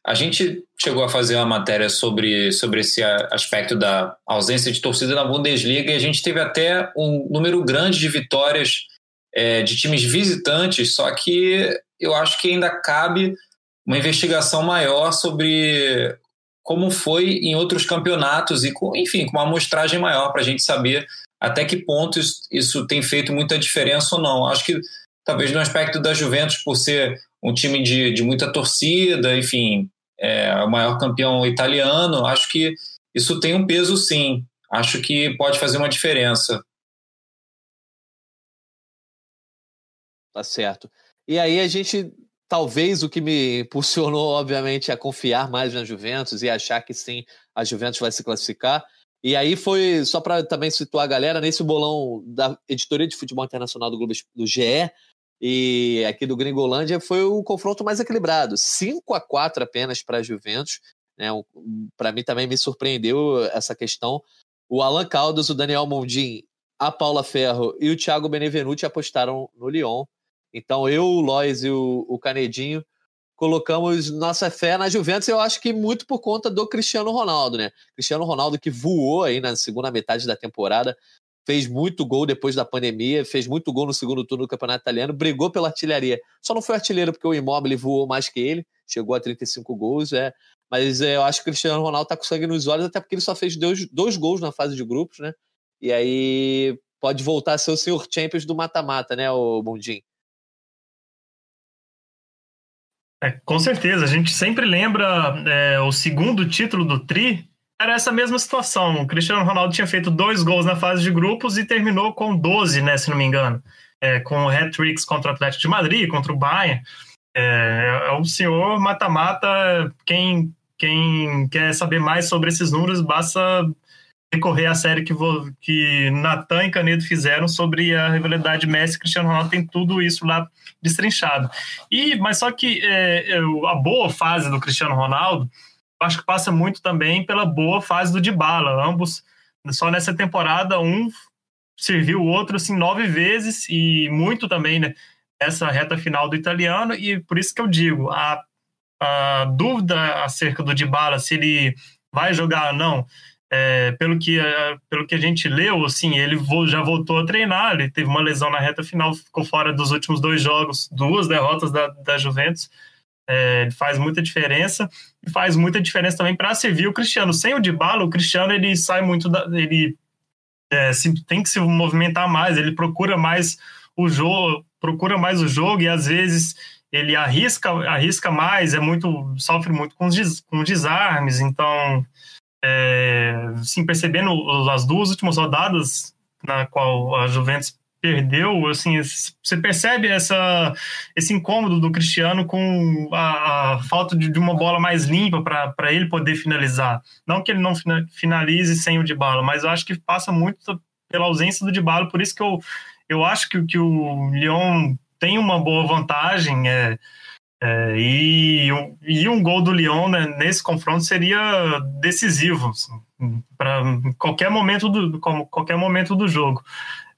A gente chegou a fazer uma matéria sobre, sobre esse aspecto da ausência de torcida na Bundesliga e a gente teve até um número grande de vitórias é, de times visitantes, só que eu acho que ainda cabe uma investigação maior sobre como foi em outros campeonatos e, com, enfim, com uma amostragem maior para a gente saber até que ponto isso, isso, tem feito muita diferença ou não. Acho que talvez no aspecto da Juventus, por ser um time de, de muita torcida, enfim, é o maior campeão italiano, acho que isso tem um peso sim. Acho que pode fazer uma diferença. Tá certo. E aí a gente talvez o que me impulsionou, obviamente, a confiar mais na Juventus e achar que sim, a Juventus vai se classificar. E aí foi, só para também situar a galera, nesse bolão da editoria de futebol internacional do Globo do GE e aqui do Gringolândia, foi o confronto mais equilibrado. 5 a 4 apenas para a Juventus. Né? Para mim também me surpreendeu essa questão. O Alan Caldas, o Daniel Mondim, a Paula Ferro e o Thiago Benevenuti apostaram no Lyon. Então eu, o Lois e o, o Canedinho colocamos nossa fé na Juventus, eu acho que muito por conta do Cristiano Ronaldo, né? Cristiano Ronaldo que voou aí na segunda metade da temporada, fez muito gol depois da pandemia, fez muito gol no segundo turno do Campeonato Italiano, brigou pela artilharia. Só não foi artilheiro porque o Immobile voou mais que ele, chegou a 35 gols, é. Mas é, eu acho que o Cristiano Ronaldo tá com sangue nos olhos, até porque ele só fez dois, dois gols na fase de grupos, né? E aí pode voltar a ser o senhor Champions do mata-mata, né, o Bondinho? É, com certeza, a gente sempre lembra é, o segundo título do Tri, era essa mesma situação. O Cristiano Ronaldo tinha feito dois gols na fase de grupos e terminou com 12, né, se não me engano, é, com hat-tricks contra o Atlético de Madrid, contra o Bayern. É, é o senhor mata-mata, quem, quem quer saber mais sobre esses números, basta recorrer à série que, que Natan e Canedo fizeram sobre a rivalidade Messi e Cristiano Ronaldo, tem tudo isso lá destrinchado. E, mas só que é, a boa fase do Cristiano Ronaldo, acho que passa muito também pela boa fase do Dybala. Ambos, só nessa temporada, um serviu o outro assim nove vezes e muito também, né? Essa reta final do italiano e por isso que eu digo a, a dúvida acerca do Dybala se ele vai jogar ou não é, pelo, que, é, pelo que a gente leu, assim, ele já voltou a treinar, ele teve uma lesão na reta final, ficou fora dos últimos dois jogos, duas derrotas da, da Juventus. É, faz muita diferença faz muita diferença também para servir o Cristiano. Sem o Dybala, o Cristiano ele sai muito da, ele é, se, tem que se movimentar mais, ele procura mais o jogo, procura mais o jogo e às vezes ele arrisca, arrisca mais, é muito sofre muito com, com desarmes, então é, sim, percebendo as duas últimas rodadas na qual a Juventus perdeu, assim, você percebe essa, esse incômodo do Cristiano com a, a falta de, de, uma bola mais limpa para ele poder finalizar. Não que ele não finalize sem o Dybala, mas eu acho que passa muito pela ausência do Dybala, por isso que eu, eu acho que, que o Lyon tem uma boa vantagem, é, é, e, e, um gol do Lyon né, nesse confronto seria decisivo assim, para qualquer momento do qualquer momento do jogo.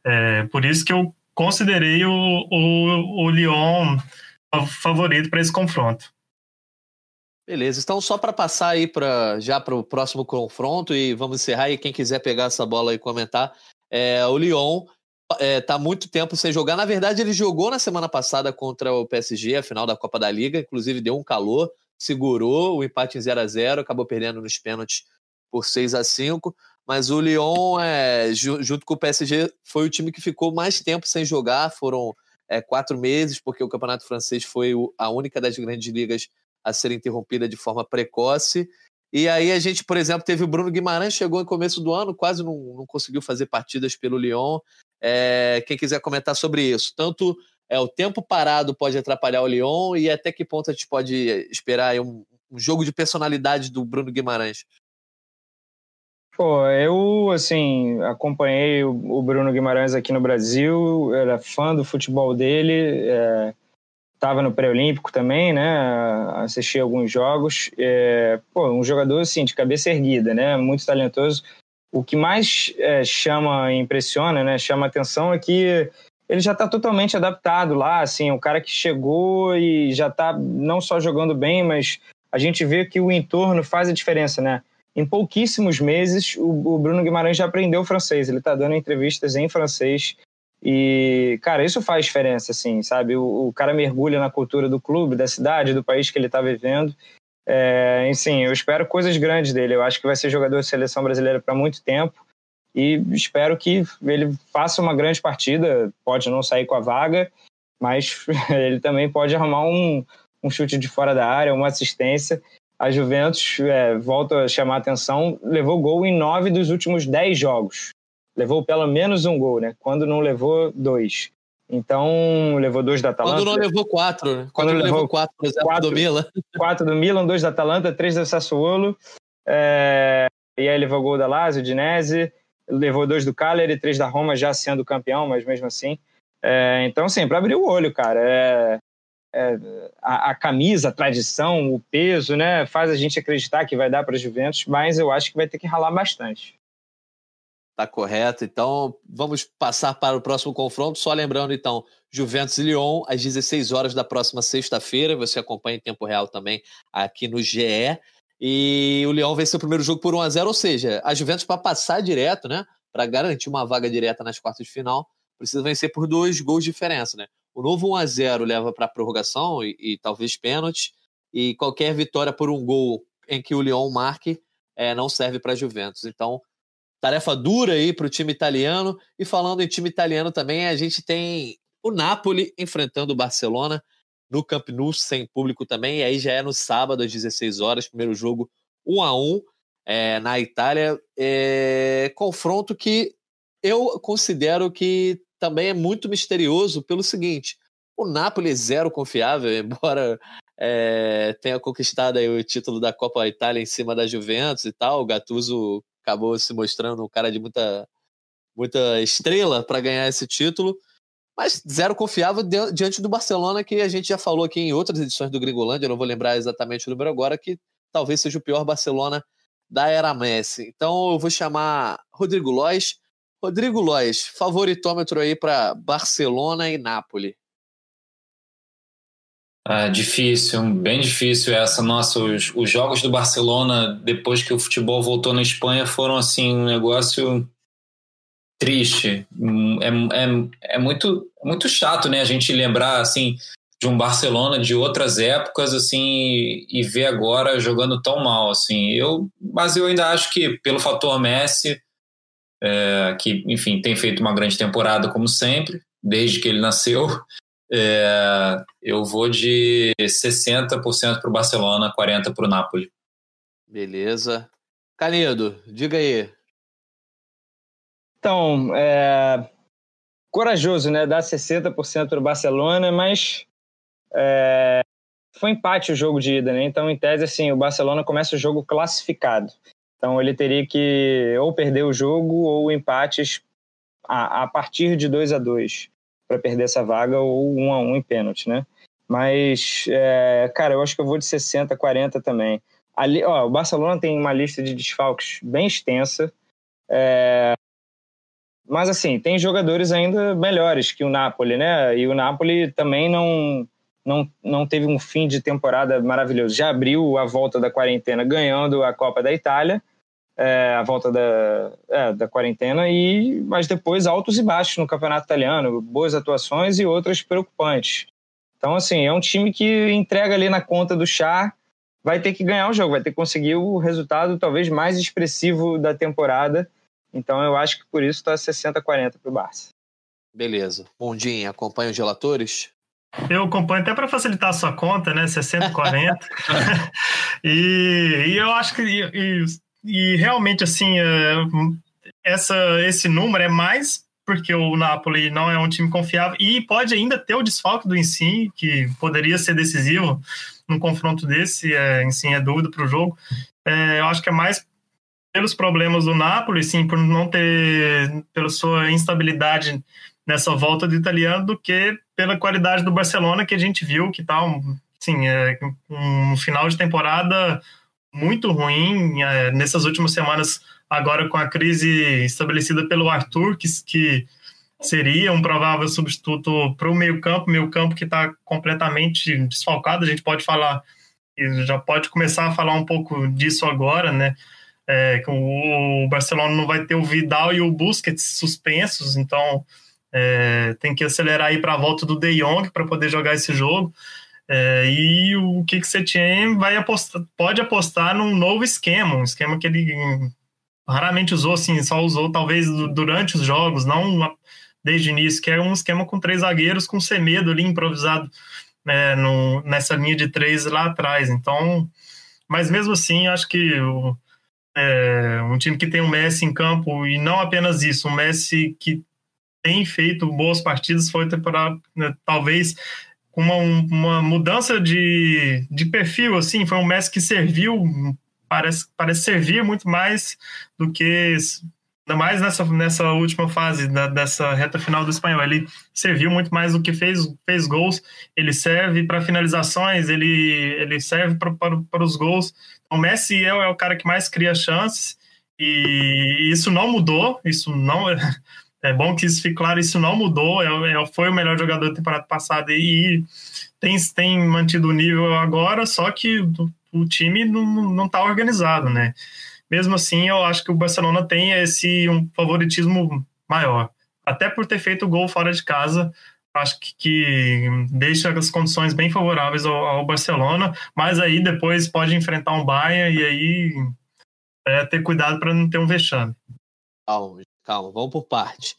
É, por isso que eu considerei o, o, o Lyon favorito para esse confronto. Beleza, então só para passar aí para já para o próximo confronto e vamos encerrar e quem quiser pegar essa bola e comentar, é, o Lyon é, tá muito tempo sem jogar. Na verdade, ele jogou na semana passada contra o PSG, a final da Copa da Liga, inclusive deu um calor, segurou o empate em 0 a 0 acabou perdendo nos pênaltis por 6 a 5 mas o Lyon, é, junto com o PSG, foi o time que ficou mais tempo sem jogar, foram é, quatro meses, porque o Campeonato Francês foi a única das grandes ligas a ser interrompida de forma precoce. E aí a gente, por exemplo, teve o Bruno Guimarães, chegou no começo do ano, quase não, não conseguiu fazer partidas pelo Lyon. É, quem quiser comentar sobre isso, tanto é o tempo parado pode atrapalhar o Lyon e até que ponto a gente pode esperar um, um jogo de personalidade do Bruno Guimarães? Pô, eu, assim, acompanhei o Bruno Guimarães aqui no Brasil, era fã do futebol dele, é, no pré-olímpico também, né, assisti alguns jogos, é, pô, um jogador, assim, de cabeça erguida, né, muito talentoso, o que mais é, chama impressiona, né, chama atenção é que ele já está totalmente adaptado lá, assim, o cara que chegou e já está não só jogando bem, mas a gente vê que o entorno faz a diferença, né? Em pouquíssimos meses, o, Bruno Guimarães já aprendeu francês, ele está dando entrevistas em francês e, cara, isso faz diferença, assim, sabe? O, o cara mergulha na cultura do clube, da cidade, do país que ele está vivendo é, enfim, eu espero coisas grandes dele. Eu acho que vai ser jogador de seleção brasileira para muito tempo e espero que ele faça uma grande partida. Pode não sair com a vaga, mas [laughs] ele também pode arrumar um, um chute de fora da área, uma assistência. A Juventus, é, volta a chamar a atenção, levou gol em nove dos últimos dez jogos. Levou pelo menos um gol, né? Quando não levou, dois. Então, levou dois da Atalanta. Quando não levou quatro, né? Quando, Quando levou, quatro, por exemplo, quatro, do Milan. Quatro do Milan, dois da Atalanta, três do Sassuolo. É... E aí levou gol da Lazio, Dinese, levou dois do Cagliari, três da Roma, já sendo campeão, mas mesmo assim. É... Então, assim, para abrir o olho, cara, é... É... A, a, camisa, a tradição, o peso, né, faz a gente acreditar que vai dar para os Juventus, mas eu acho que vai ter que ralar bastante. Tá correto. Então, vamos passar para o próximo confronto. Só lembrando, então, Juventus e Lyon, às 16 horas da próxima sexta-feira. Você acompanha em tempo real também aqui no GE. E o Lyon venceu o primeiro jogo por 1 a 0 ou seja, a Juventus, para passar direto, né? Para garantir uma vaga direta nas quartas de final, precisa vencer por dois gols de diferença, né? O novo 1 a 0 leva para prorrogação e, e, talvez pênalti. E qualquer vitória por um gol em que o Lyon marque é, não serve para a Juventus. Então, tarefa dura aí para o time italiano. E falando em time italiano também, a gente tem o Napoli enfrentando o Barcelona no Camp Nou, sem público também. E aí já é no sábado, às 16 horas, primeiro jogo 1 a 1 é, na Itália. É, confronto que eu considero que também é muito misterioso pelo seguinte: o Napoli é zero confiável, [laughs] embora é, tenha conquistado o título da Copa Itália em cima da Juventus e tal. O Gattuso acabou se mostrando um cara de muita, muita estrela para ganhar esse título. Mas zero confiável diante do Barcelona, que a gente já falou aqui em outras edições do Gringolândia, eu não vou lembrar exatamente o número agora, que talvez seja o pior Barcelona da era Messi. Então eu vou chamar Rodrigo Lois. Rodrigo Lois, favoritômetro aí para Barcelona e Nápoles. Ah, difícil, bem difícil essa. Nossa, os, os jogos do Barcelona, depois que o futebol voltou na Espanha, foram assim um negócio triste. É, é, é muito, muito chato, né? A gente lembrar assim de um Barcelona de outras épocas assim e ver agora jogando tão mal assim. Eu, mas eu ainda acho que pelo fator Messi, é, que enfim tem feito uma grande temporada como sempre desde que ele nasceu. É, eu vou de 60% para o Barcelona, 40% para o Napoli. Beleza. Canedo, diga aí. Então, é, corajoso, né? Dar 60% para o Barcelona, mas é, foi empate o jogo de ida, né? Então, em tese, assim, o Barcelona começa o jogo classificado. Então, ele teria que ou perder o jogo ou empates a, a partir de 2 a 2 para perder essa vaga ou um a um em pênalti, né? Mas, é, cara, eu acho que eu vou de 60 40 também. Ali, ó, o Barcelona tem uma lista de desfalques bem extensa. É, mas, assim, tem jogadores ainda melhores que o Napoli, né? E o Napoli também não, não, não teve um fim de temporada maravilhoso. Já abriu a volta da quarentena ganhando a Copa da Itália é, a volta da, é, da quarentena, e mas depois altos e baixos no campeonato italiano, boas atuações e outras preocupantes. Então, assim, é um time que entrega ali na conta do chá, vai ter que ganhar o jogo, vai ter que conseguir o resultado talvez mais expressivo da temporada. Então, eu acho que por isso está 60-40 para o Barça. Beleza. Bom dia, acompanha os relatores? Eu acompanho até para facilitar a sua conta, né? 60, 40. [laughs] [laughs] e, e eu acho que e, e realmente, assim, é, essa, esse número é mais porque o Napoli não é um time confiável e pode ainda ter o desfalque do Insigne, que poderia ser decisivo num confronto desse, é, Insigne é dúvida para o jogo. É, eu acho que é mais pelos problemas do Napoli, sim, por não ter, pela sua instabilidade nessa volta do italiano, do que pela qualidade do Barcelona, que a gente viu que está, assim, é, um final de temporada muito ruim é, nessas últimas semanas, agora com a crise estabelecida pelo Arthur, que, que seria um provável substituto para o meio-campo, meio-campo que está completamente desfalcado. A gente pode falar, já pode começar a falar um pouco disso agora, né? É, o Barcelona não vai ter o Vidal e o Busquets suspensos, então é, tem que acelerar aí para a volta do De Jong para poder jogar esse jogo. É, e o tinha vai apostar, pode apostar num novo esquema, um esquema que ele raramente usou, assim, só usou talvez durante os jogos, não desde o início, que é um esquema com três zagueiros com Semedo ali improvisado né, no, nessa linha de três lá atrás. Então, mas mesmo assim, acho que o, é, um time que tem um Messi em campo e não apenas isso, um Messi que tem feito boas partidas foi temporada, né, talvez com uma, uma mudança de, de perfil, assim, foi um Messi que serviu, parece, parece servir muito mais do que ainda mais nessa, nessa última fase da, dessa reta final do espanhol. Ele serviu muito mais do que fez, fez gols, ele serve para finalizações, ele, ele serve para os gols. O Messi é, é, o cara que mais cria chances e isso não mudou, isso não [laughs] é bom que isso fique claro, isso não mudou, é, é, foi o melhor jogador da temporada passada e tem, tem mantido o nível agora, só que o, o time não está organizado, né? Mesmo assim, eu acho que o Barcelona tem esse um favoritismo maior. Até por ter feito o gol fora de casa, acho que, que deixa as condições bem favoráveis ao, ao, Barcelona, mas aí depois pode enfrentar um Bayern e aí é, ter cuidado para não ter um vexame. Calma, vamos por parte.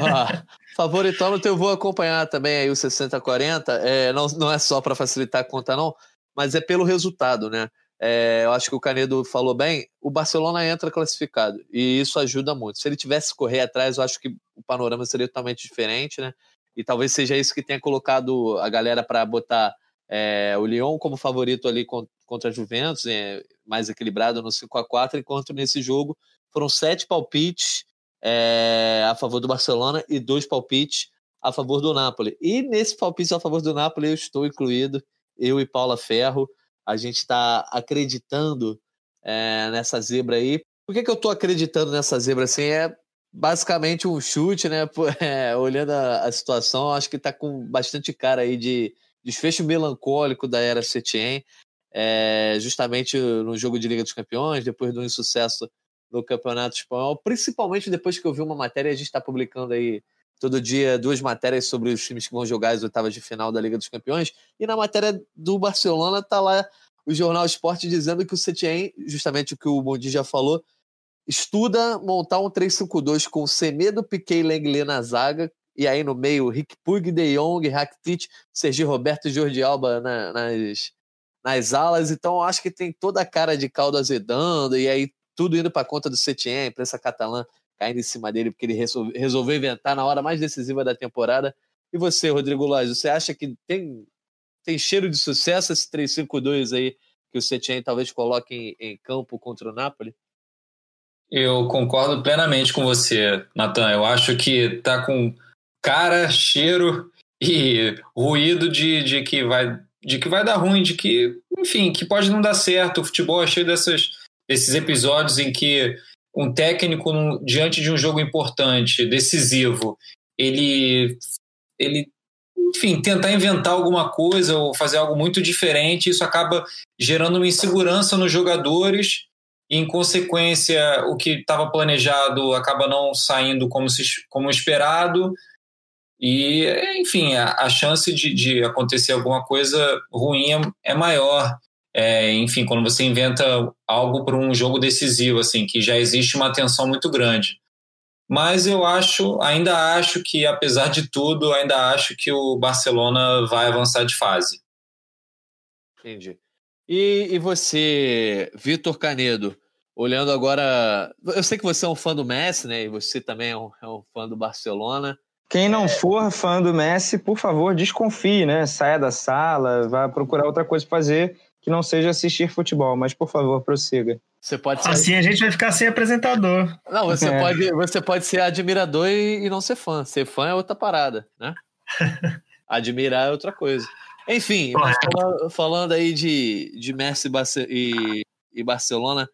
Ah, [laughs] favoritômetro eu vou acompanhar também aí o 60-40. É, não, não é só para facilitar a conta, não, mas é pelo resultado, né? É, eu acho que o Canedo falou bem, o Barcelona entra classificado e isso ajuda muito. Se ele tivesse correr atrás, eu acho que o panorama seria totalmente diferente, né? E talvez seja isso que tenha colocado a galera para botar é, o Lyon como favorito ali contra a Juventus, é, mais equilibrado no 5 a 4 enquanto nesse jogo foram sete palpites é, a favor do Barcelona e dois palpites a favor do Napoli. E nesse palpite a favor do Napoli eu estou incluído, eu e Paula Ferro. A gente está acreditando é, nessa zebra aí. Por que, que eu estou acreditando nessa zebra assim? É basicamente um chute, né? [laughs] É, olhando a, a, situação, acho que está com bastante cara aí de desfecho melancólico da era Setien, é, justamente no jogo de Liga dos Campeões, depois do insucesso no Campeonato Espanhol, principalmente depois que eu vi uma matéria, a gente está publicando aí todo dia duas matérias sobre os times que vão jogar as oitavas de final da Liga dos Campeões, e na matéria do Barcelona tá lá o Jornal Esporte dizendo que o Setien, justamente o que o Mondi já falou, estuda montar um 3-5-2 com Semedo, Piquet e Lenglet na zaga, e aí no meio Rick Pug, De Jong, Rakitic, Sergi Roberto e Jordi Alba na, nas, nas alas, então acho que tem toda a cara de caldo azedando, e aí tudo indo para conta do Setien, a imprensa catalã caindo em cima dele, porque ele resolveu, resolveu inventar na hora mais decisiva da temporada. E você, Rodrigo Loz, você acha que tem, tem cheiro de sucesso esse 3-5-2 aí que o Setien talvez coloque em, em campo contra o Napoli? Eu concordo plenamente com você, Natan. Eu acho que tá com cara, cheiro e ruído de, de que vai de que vai dar ruim, de que, enfim, que pode não dar certo. O futebol é cheio dessas, desses episódios em que um técnico diante de um jogo importante, decisivo, ele ele enfim, tentar inventar alguma coisa ou fazer algo muito diferente, isso acaba gerando uma insegurança nos jogadores e, em consequência, o que estava planejado acaba não saindo como, se, como esperado. E, enfim, a, a chance de, de, acontecer alguma coisa ruim é, é maior. É, enfim, quando você inventa algo para um jogo decisivo, assim, que já existe uma tensão muito grande. Mas eu acho, ainda acho que, apesar de tudo, ainda acho que o Barcelona vai avançar de fase. Entendi. E, e você, Vitor Canedo, olhando agora. Eu sei que você é um fã do Messi, né? E você também é um, é um fã do Barcelona. Quem não é... for fã do Messi, por favor, desconfie, né? Saia da sala, vá procurar outra coisa para fazer que não seja assistir futebol, mas por favor, prossiga. Você pode ser... Assim a gente vai ficar sem apresentador. Não, você, é. pode, você pode ser admirador e, e, não ser fã. Ser fã é outra parada, né? [laughs] Admirar é outra coisa. Enfim, falando, falando, aí de, de Messi e, e Barcelona,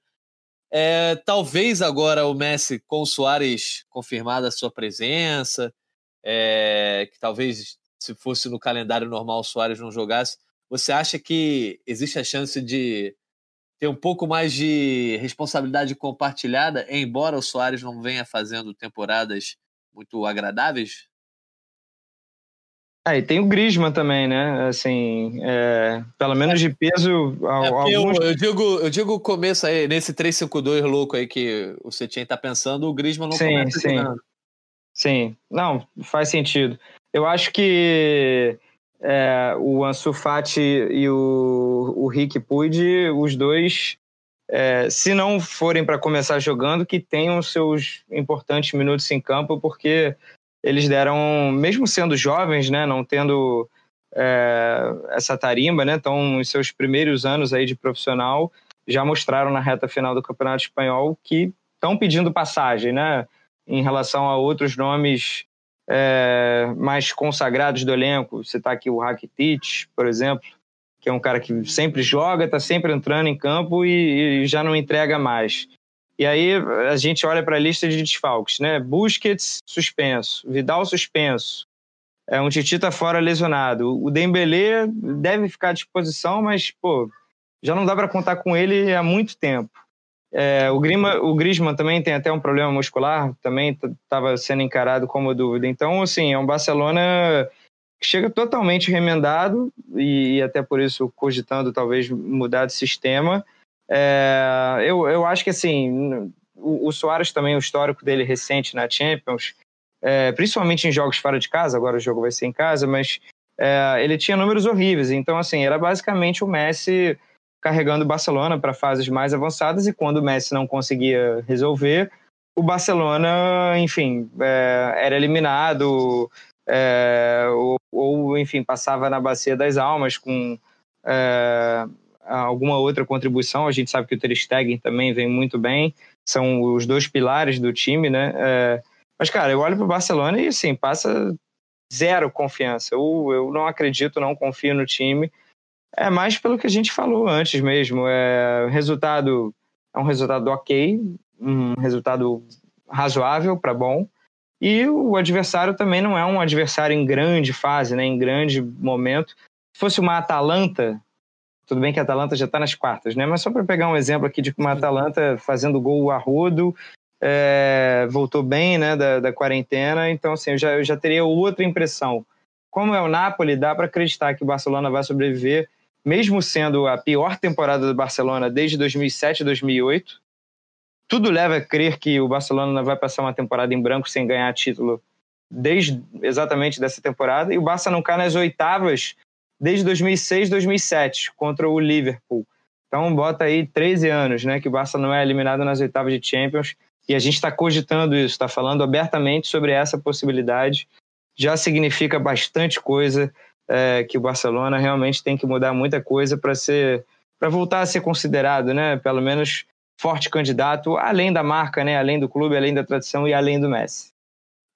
é, talvez agora o Messi com o Soares confirmada a sua presença, é, que talvez se fosse no calendário normal o Soares não jogasse, você acha que existe a chance de ter um pouco mais de responsabilidade compartilhada, embora o Soares não venha fazendo temporadas muito agradáveis? Ah, e tem o Griezmann também, né? Assim, é, pelo menos de peso. É, alguns... eu, eu, digo, eu digo o começo aí, nesse 3-5-2 louco aí que o Setien tá pensando, o Griezmann não sim, começa sim. Sim, não, faz sentido. Eu acho que é, o Ansu Fati e o, o Rick Puig, os dois, é, se não forem para começar jogando, que tenham seus importantes minutos em campo, porque eles deram, mesmo sendo jovens, né, não tendo é, essa tarimba, né, estão em seus primeiros anos aí de profissional, já mostraram na reta final do Campeonato Espanhol que estão pedindo passagem, né, em relação a outros nomes é, mais consagrados do elenco. Você está aqui o Rakitic, por exemplo, que é um cara que sempre joga, está sempre entrando em campo e, e, já não entrega mais. E aí a gente olha para a lista de desfalques, né? Busquets suspenso, Vidal suspenso, é, um Titi tá fora lesionado. O Dembélé deve ficar à disposição, mas pô, já não dá para contar com ele há muito tempo. É, o, Grima, o Griezmann também tem até um problema muscular, também estava sendo encarado como dúvida. Então, assim, é um Barcelona que chega totalmente remendado e, e até por isso cogitando talvez mudar de sistema. É, eu, eu acho que, assim, o, o Soares também, o histórico dele recente na Champions, é, principalmente em jogos fora de casa, agora o jogo vai ser em casa, mas é, ele tinha números horríveis. Então, assim, era basicamente o Messi carregando o Barcelona para fases mais avançadas e quando o Messi não conseguia resolver, o Barcelona, enfim, é, era eliminado é, ou, ou, enfim, passava na bacia das almas com é, alguma outra contribuição. A gente sabe que o Ter Stegen também vem muito bem. são os dois pilares do time, né? É, mas, cara, eu olho para o Barcelona e, assim, passa zero confiança. Eu, eu não acredito, não confio no time. É mais pelo que a gente falou antes mesmo. É, resultado é um resultado ok, um resultado razoável para bom. E o adversário também não é um adversário em grande fase, né, em grande momento. Se fosse uma Atalanta, tudo bem que a Atalanta já está nas quartas, né? Mas só para pegar um exemplo aqui de uma Atalanta fazendo gol a rodo, é, voltou bem, né, da, da quarentena. Então, assim, eu já, eu já teria outra impressão. Como é o Napoli, dá para acreditar que o Barcelona vai sobreviver, mesmo sendo a pior temporada do Barcelona desde 2007 2008. Tudo leva a crer que o Barcelona vai passar uma temporada em branco sem ganhar título desde exatamente dessa temporada. E o Barça não cai nas oitavas desde 2006, 2007, contra o Liverpool. Então, bota aí 13 anos, né, que o Barça não é eliminado nas oitavas de Champions. E a gente está cogitando isso, está falando abertamente sobre essa possibilidade. Já significa bastante coisa é, que o Barcelona realmente tem que mudar muita coisa para ser, para voltar a ser considerado, né, pelo menos forte candidato, além da marca, né, além do clube, além da tradição e além do Messi.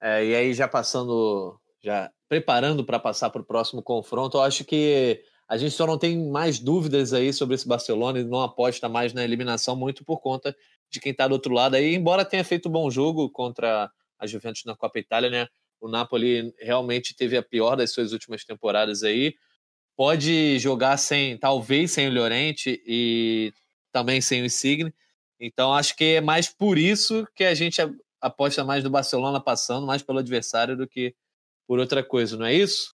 É, e aí já passando, já preparando para passar para o próximo confronto, eu acho que a gente só não tem mais dúvidas aí sobre esse Barcelona e não aposta mais na eliminação muito por conta de quem está do outro lado aí, embora tenha feito um bom jogo contra a Juventus na Copa Itália, né? O Napoli realmente teve a pior das suas últimas temporadas aí. Pode jogar sem, talvez sem o Llorente e também sem o Insigne. Então acho que é mais por isso que a gente aposta mais do Barcelona passando, mais pelo adversário do que por outra coisa, não é isso?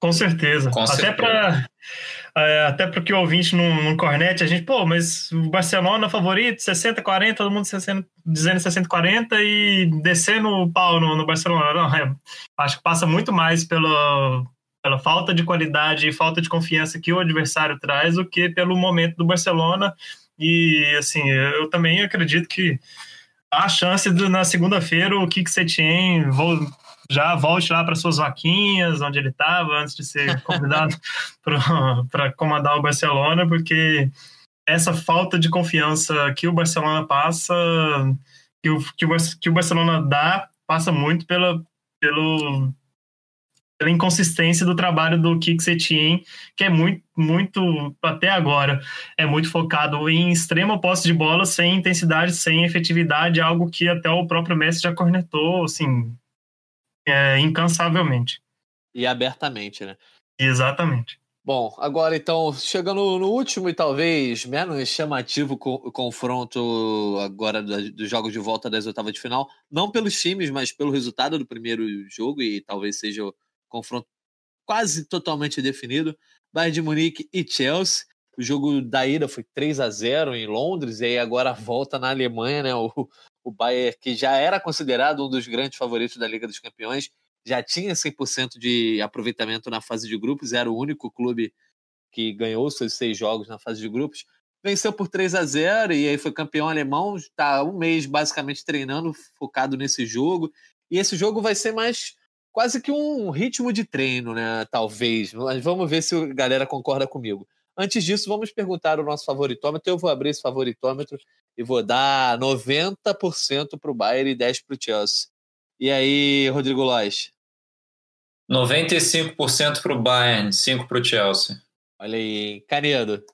Com certeza. Com até para é, até porque o ouvinte não, não cornete, a gente, pô, mas o Barcelona favorito, 60-40, todo mundo 60, dizendo 60-40 e descendo o pau no, no Barcelona. Não, é, acho que passa muito mais pela, pela falta de qualidade e falta de confiança que o adversário traz do que pelo momento do Barcelona. E, assim, eu também acredito que há chance de, na segunda-feira o Kik Setien já volte lá para suas vaquinhas, onde ele estava, antes de ser convidado [laughs] para comandar o Barcelona, porque essa falta de confiança que o Barcelona passa, que o, que o, que o Barcelona dá, passa muito pela, pelo, pela inconsistência do trabalho do Kik Setien, que é muito, muito, até agora, é muito focado em extrema posse de bola, sem intensidade, sem efetividade, algo que até o próprio Messi já cornetou, assim, é, incansavelmente. E abertamente, né? Exatamente. Bom, agora então, chegando no último e talvez menos chamativo confronto agora dos jogos de volta das oitavas de final, não pelos times, mas pelo resultado do primeiro jogo e talvez seja o confronto quase totalmente definido, Bayern de Munique e Chelsea. O jogo da ida foi 3 a 0 em Londres e aí agora volta na Alemanha, né? O, o Bayern, que já era considerado um dos grandes favoritos da Liga dos Campeões, já tinha 100% de aproveitamento na fase de grupos, era o único clube que ganhou seus seis jogos na fase de grupos. Venceu por 3 a 0 e aí foi campeão alemão, está um mês basicamente treinando, focado nesse jogo. E esse jogo vai ser mais quase que um ritmo de treino, né? Talvez. Mas vamos ver se a galera concorda comigo. Antes disso, vamos perguntar o nosso favoritômetro. Eu vou abrir esse favoritômetro e vou dar 90% para o Bayern e 10% para o Chelsea. E aí, Rodrigo Lois? 95% para o Bayern, 5% para o Chelsea. Olha aí, Canedo.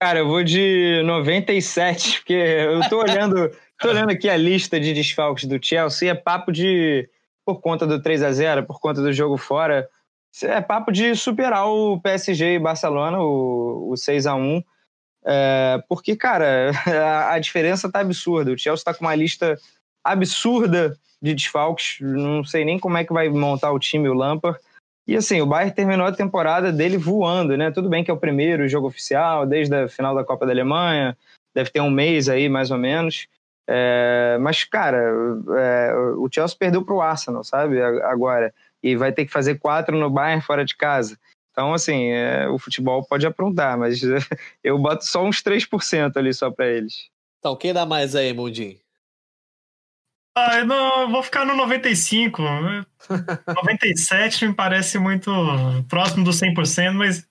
Cara, eu vou de 97, porque eu tô olhando, tô olhando aqui a lista de desfalques do Chelsea, é papo de por conta do 3 a 0, por conta do jogo fora, é papo de superar o PSG e Barcelona, o, o 6 a 1 é, porque, cara, a, [laughs] a, diferença tá absurda. O Chelsea está com uma lista absurda de desfalques. Não sei nem como é que vai montar o time, o Lampard. E assim, o Bayern terminou a temporada dele voando, né? Tudo bem que é o primeiro jogo oficial, desde a final da Copa da Alemanha, deve ter um mês aí, mais ou menos. É, mas, cara, é, o Chelsea perdeu para o Arsenal, sabe? Agora. E vai ter que fazer quatro no Bayern fora de casa. Então, assim, é, o futebol pode aprontar, mas [laughs] eu boto só uns 3% ali só para eles. Então, quem dá mais aí, Mundinho? Ah, eu, não, eu vou ficar no 95. 97 [laughs] me parece muito próximo do 100%, mas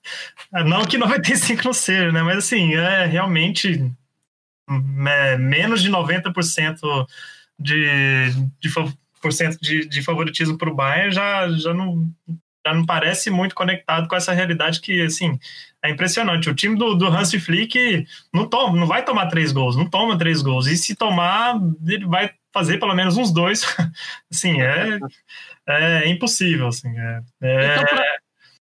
não que [laughs] 95 não seja, né? Mas assim, é realmente menos de 90% de, de, por cento de, de favoritismo para o Bayern já, já, não, já não parece muito conectado com essa realidade que, assim, é impressionante. O time do, do Hans Flick não, toma, não vai tomar três gols, não toma três gols. E se tomar, ele vai fazer pelo menos uns dois. [laughs] assim, é, é impossível. Assim, é, é então, pra...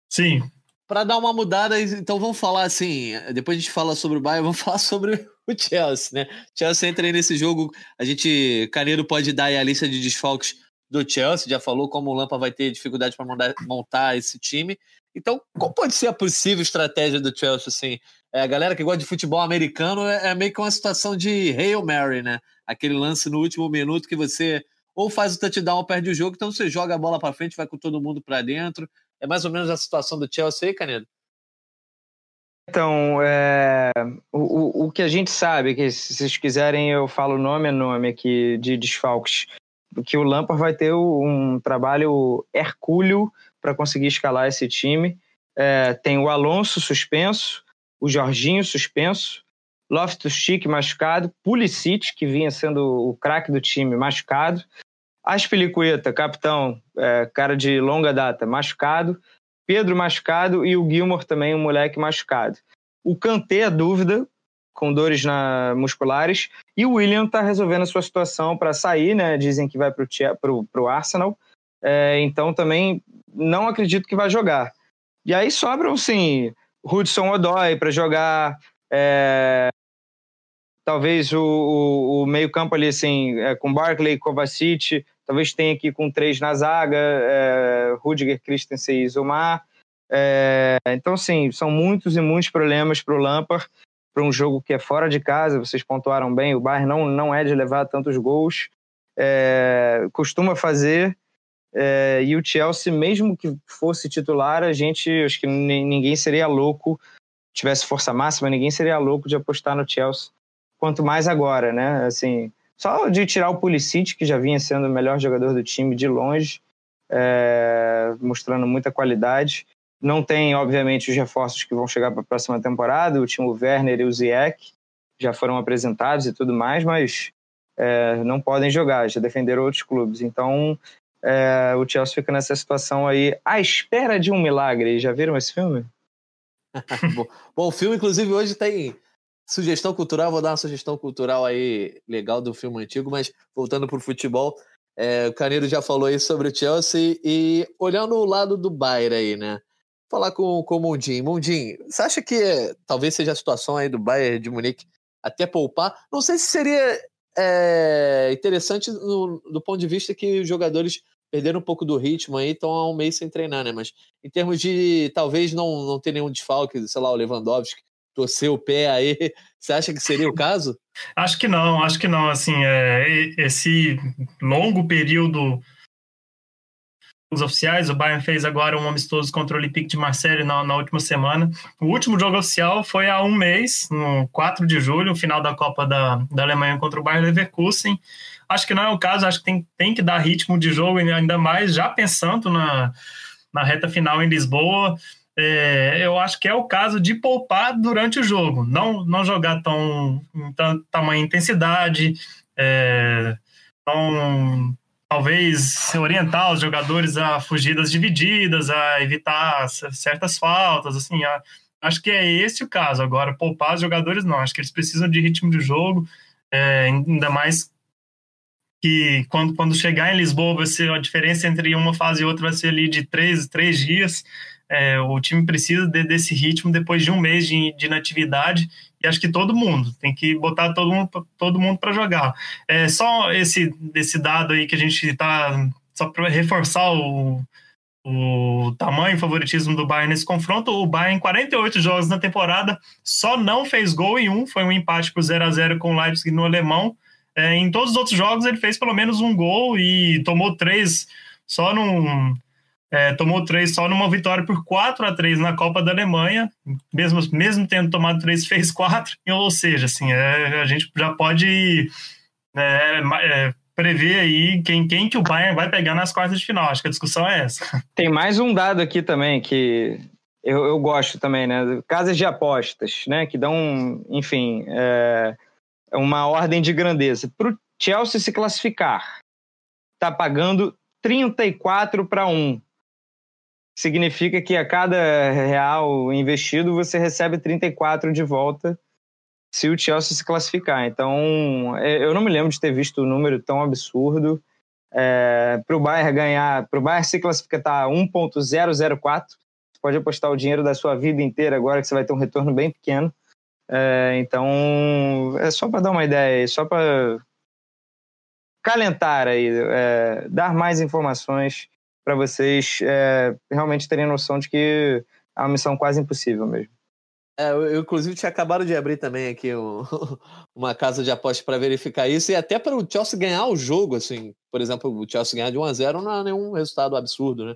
Sim. Para dar uma mudada, então vamos falar assim. Depois a gente fala sobre o Bayern, [laughs] vamos falar sobre o Chelsea, né? Chelsea entra aí nesse jogo. A gente, Caneiro pode dar aí a lista de desfalques do Chelsea, já falou como o Lampa vai ter dificuldade para montar esse time. Então, qual pode ser a possível estratégia do Chelsea? Assim? É, a galera que gosta de futebol americano é, é, meio que uma situação de Hail Mary, né? Aquele lance no último minuto que você ou faz o touchdown ou perde o jogo, então você joga a bola para frente, vai com todo mundo para dentro. É mais ou menos a situação do Chelsea aí, Canedo? Então, é, o, o que a gente sabe, que se vocês quiserem eu falo nome a nome aqui de desfalques, que o Lampard vai ter um trabalho hercúleo para conseguir escalar esse time. É, tem o Alonso suspenso, o Jorginho suspenso, Loftus-Cheek machucado, Pulisic, que vinha sendo o craque do time, machucado, Aspilicueta, capitão, é, cara de longa data, machucado, Pedro machucado e o Gilmore também, um moleque machucado. O Kanté, a dúvida, com dores na, musculares, e o William está resolvendo a sua situação para sair, né? Dizem que vai para o Arsenal. É, então também não acredito que vai jogar. E aí sobram, sim, Hudson Odoi para jogar. É, talvez o, o, o meio-campo ali, assim, é, com Barkley, Kovacic, talvez tenha aqui com três na zaga, é, Rudiger, Christensen e Zumar. É, então, sim, são muitos e muitos problemas para o Lampard, para um jogo que é fora de casa, vocês pontuaram bem, o Bayern não, não é de levar tantos gols, é, costuma fazer, é, e o Chelsea, mesmo que fosse titular, a gente, acho que ninguém seria louco, tivesse força máxima, ninguém seria louco de apostar no Chelsea, quanto mais agora, né? Assim, só de tirar o Pulisic, que já vinha sendo o melhor jogador do time de longe, é, mostrando muita qualidade. Não tem, obviamente, os reforços que vão chegar para a próxima temporada, o time Werner e o Ziyech já foram apresentados e tudo mais, mas é, não podem jogar, já defenderam outros clubes. Então, é, o Chelsea fica nessa situação aí, à espera de um milagre. Já viram esse filme? [laughs] bom, bom, o filme, inclusive, hoje tem sugestão cultural. Vou dar uma sugestão cultural aí legal do filme antigo, mas voltando para o futebol, é, o Caneiro já falou aí sobre o Chelsea e olhando o lado do Bayern aí, né? Falar com, com o Mundim. Mundim, você acha que talvez seja a situação aí do Bayern de Munique até poupar? Não sei se seria é, interessante no, do ponto de vista que os jogadores perderam um pouco do ritmo aí, estão há um mês sem treinar, né? Mas em termos de talvez não, não ter nenhum desfalque, sei lá, o Lewandowski torcer o pé aí, [laughs] você acha que seria o caso? Acho que não, acho que não. Assim, é, esse longo período os oficiais, o Bayern fez agora um amistoso contra o Olympique de Marseille na, na, última semana. O último jogo oficial foi há um mês, no 4 de julho, final da Copa da, da Alemanha contra o Bayern Leverkusen. Acho que não é o caso, acho que tem, tem que dar ritmo de jogo, ainda mais já pensando na, na reta final em Lisboa. É, eu acho que é o caso de poupar durante o jogo, não, não jogar tão em tamanha intensidade, é, não talvez orientar os jogadores a fugidas divididas, a evitar certas faltas, assim, a, acho que é esse o caso. Agora, poupar os jogadores não, acho que eles precisam de ritmo de jogo, é, ainda mais que quando, quando chegar em Lisboa vai ser a diferença entre uma fase e outra vai ser ali de três, três dias. É, o time precisa de, desse ritmo depois de um mês de, de e acho que todo mundo tem que botar todo mundo todo mundo para jogar. É só esse desse dado aí que a gente está só para reforçar o, o tamanho e favoritismo do Bayern nesse confronto. O Bayern, 48 jogos na temporada, só não fez gol em um, foi um empate por 0 a 0 com o Leipzig no alemão. É, em todos os outros jogos ele fez pelo menos um gol e tomou três só num é, tomou três só numa vitória por 4 a 3 na Copa da Alemanha, mesmo, mesmo tendo tomado três, [laughs] fez quatro, ou seja, assim, é, a gente já pode é, é, prever aí quem, quem que o Bayern vai pegar nas quartas de final. Acho que a discussão é essa. [laughs] Tem mais um dado aqui também que eu, eu gosto também, né? Casas de apostas, né? Que dão, enfim, é, uma ordem de grandeza. Para o Chelsea se classificar, está pagando 34 para 1. Significa que a cada real investido você recebe 34 de volta se o Chelsea se classificar. Então, é, eu não me lembro de ter visto um número tão absurdo. É, para o Bayern ganhar, para o Bayern se classificar tá 1.004, você pode apostar o dinheiro da sua vida inteira agora que você vai ter um retorno bem pequeno. É, então, é só para dar uma ideia, só para calentar aí, é, dar mais informações para vocês é, realmente terem noção de que é uma missão quase impossível mesmo. É, eu, inclusive, tinha acabado de abrir também aqui um, [laughs] uma casa de apostas para verificar isso e até para o Chelsea ganhar o jogo, assim, por exemplo, o Chelsea ganhar de 1 a 0 não é nenhum resultado absurdo, né?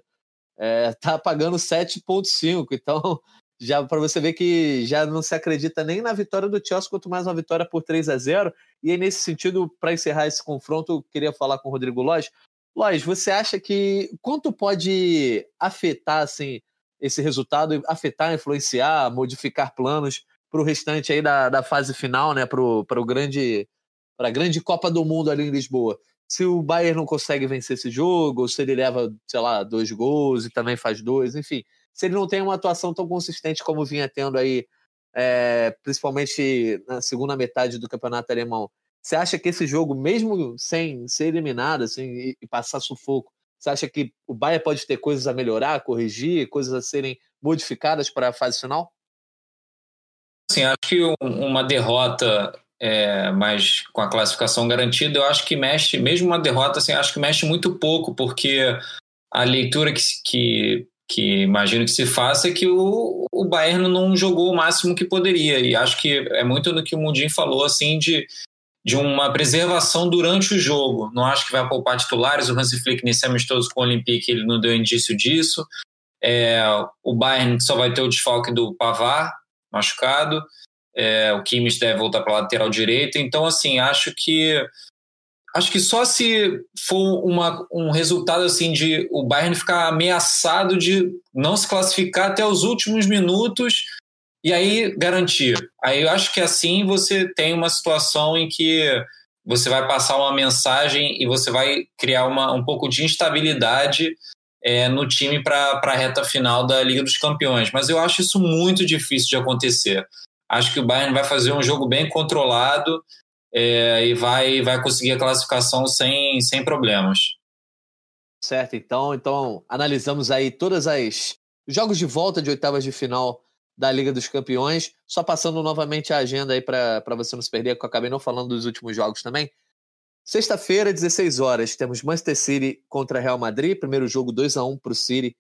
É, tá pagando 7,5, então já para você ver que já não se acredita nem na vitória do Chelsea, quanto mais uma vitória por 3 a 0 E aí, nesse sentido, para encerrar esse confronto, eu queria falar com o Rodrigo Lóis. Lóis, você acha que quanto pode afetar assim, esse resultado, afetar, influenciar, modificar planos para o restante aí da, da fase final, né? Para o grande para a grande Copa do Mundo ali em Lisboa. Se o Bayern não consegue vencer esse jogo, ou se ele leva, sei lá, dois gols e também faz dois, enfim, se ele não tem uma atuação tão consistente como vinha tendo aí, é, principalmente na segunda metade do campeonato alemão, você acha que esse jogo, mesmo sem ser eliminado assim, e, e passar sufoco, você acha que o Bayern pode ter coisas a melhorar, corrigir, coisas a serem modificadas para a fase final? Sim, acho que uma derrota é, mas com a classificação garantida, eu acho que mexe, mesmo uma derrota, assim, acho que mexe muito pouco, porque a leitura que, que que imagino que se faça é que o, o Bayern não jogou o máximo que poderia. E acho que é muito no que o Mundinho falou, assim, de, de uma preservação durante o jogo. Não acho que vai poupar titulares. O Hansi Flick nesse amistoso com o Olympique ele não deu indício disso. É, o Bayern só vai ter o desfalque do Pavar, machucado. É, o Kimmich deve voltar para a lateral direita. Então, assim, acho que acho que só se for uma, um resultado assim de o Bayern ficar ameaçado de não se classificar até os últimos minutos e aí garantir. Aí eu acho que assim você tem uma situação em que você vai passar uma mensagem e você vai criar uma, um pouco de instabilidade é, no time para a reta final da Liga dos Campeões. Mas eu acho isso muito difícil de acontecer. Acho que o Bayern vai fazer um jogo bem controlado é, e vai, vai conseguir a classificação sem, sem problemas. Certo, então, então analisamos aí todas as jogos de volta de oitavas de final da Liga dos Campeões. Só passando novamente a agenda aí para você não se perder, que eu acabei não falando dos últimos jogos também. Sexta-feira, 16 horas, temos Manchester City contra Real Madrid, primeiro jogo 2 a 1 para o City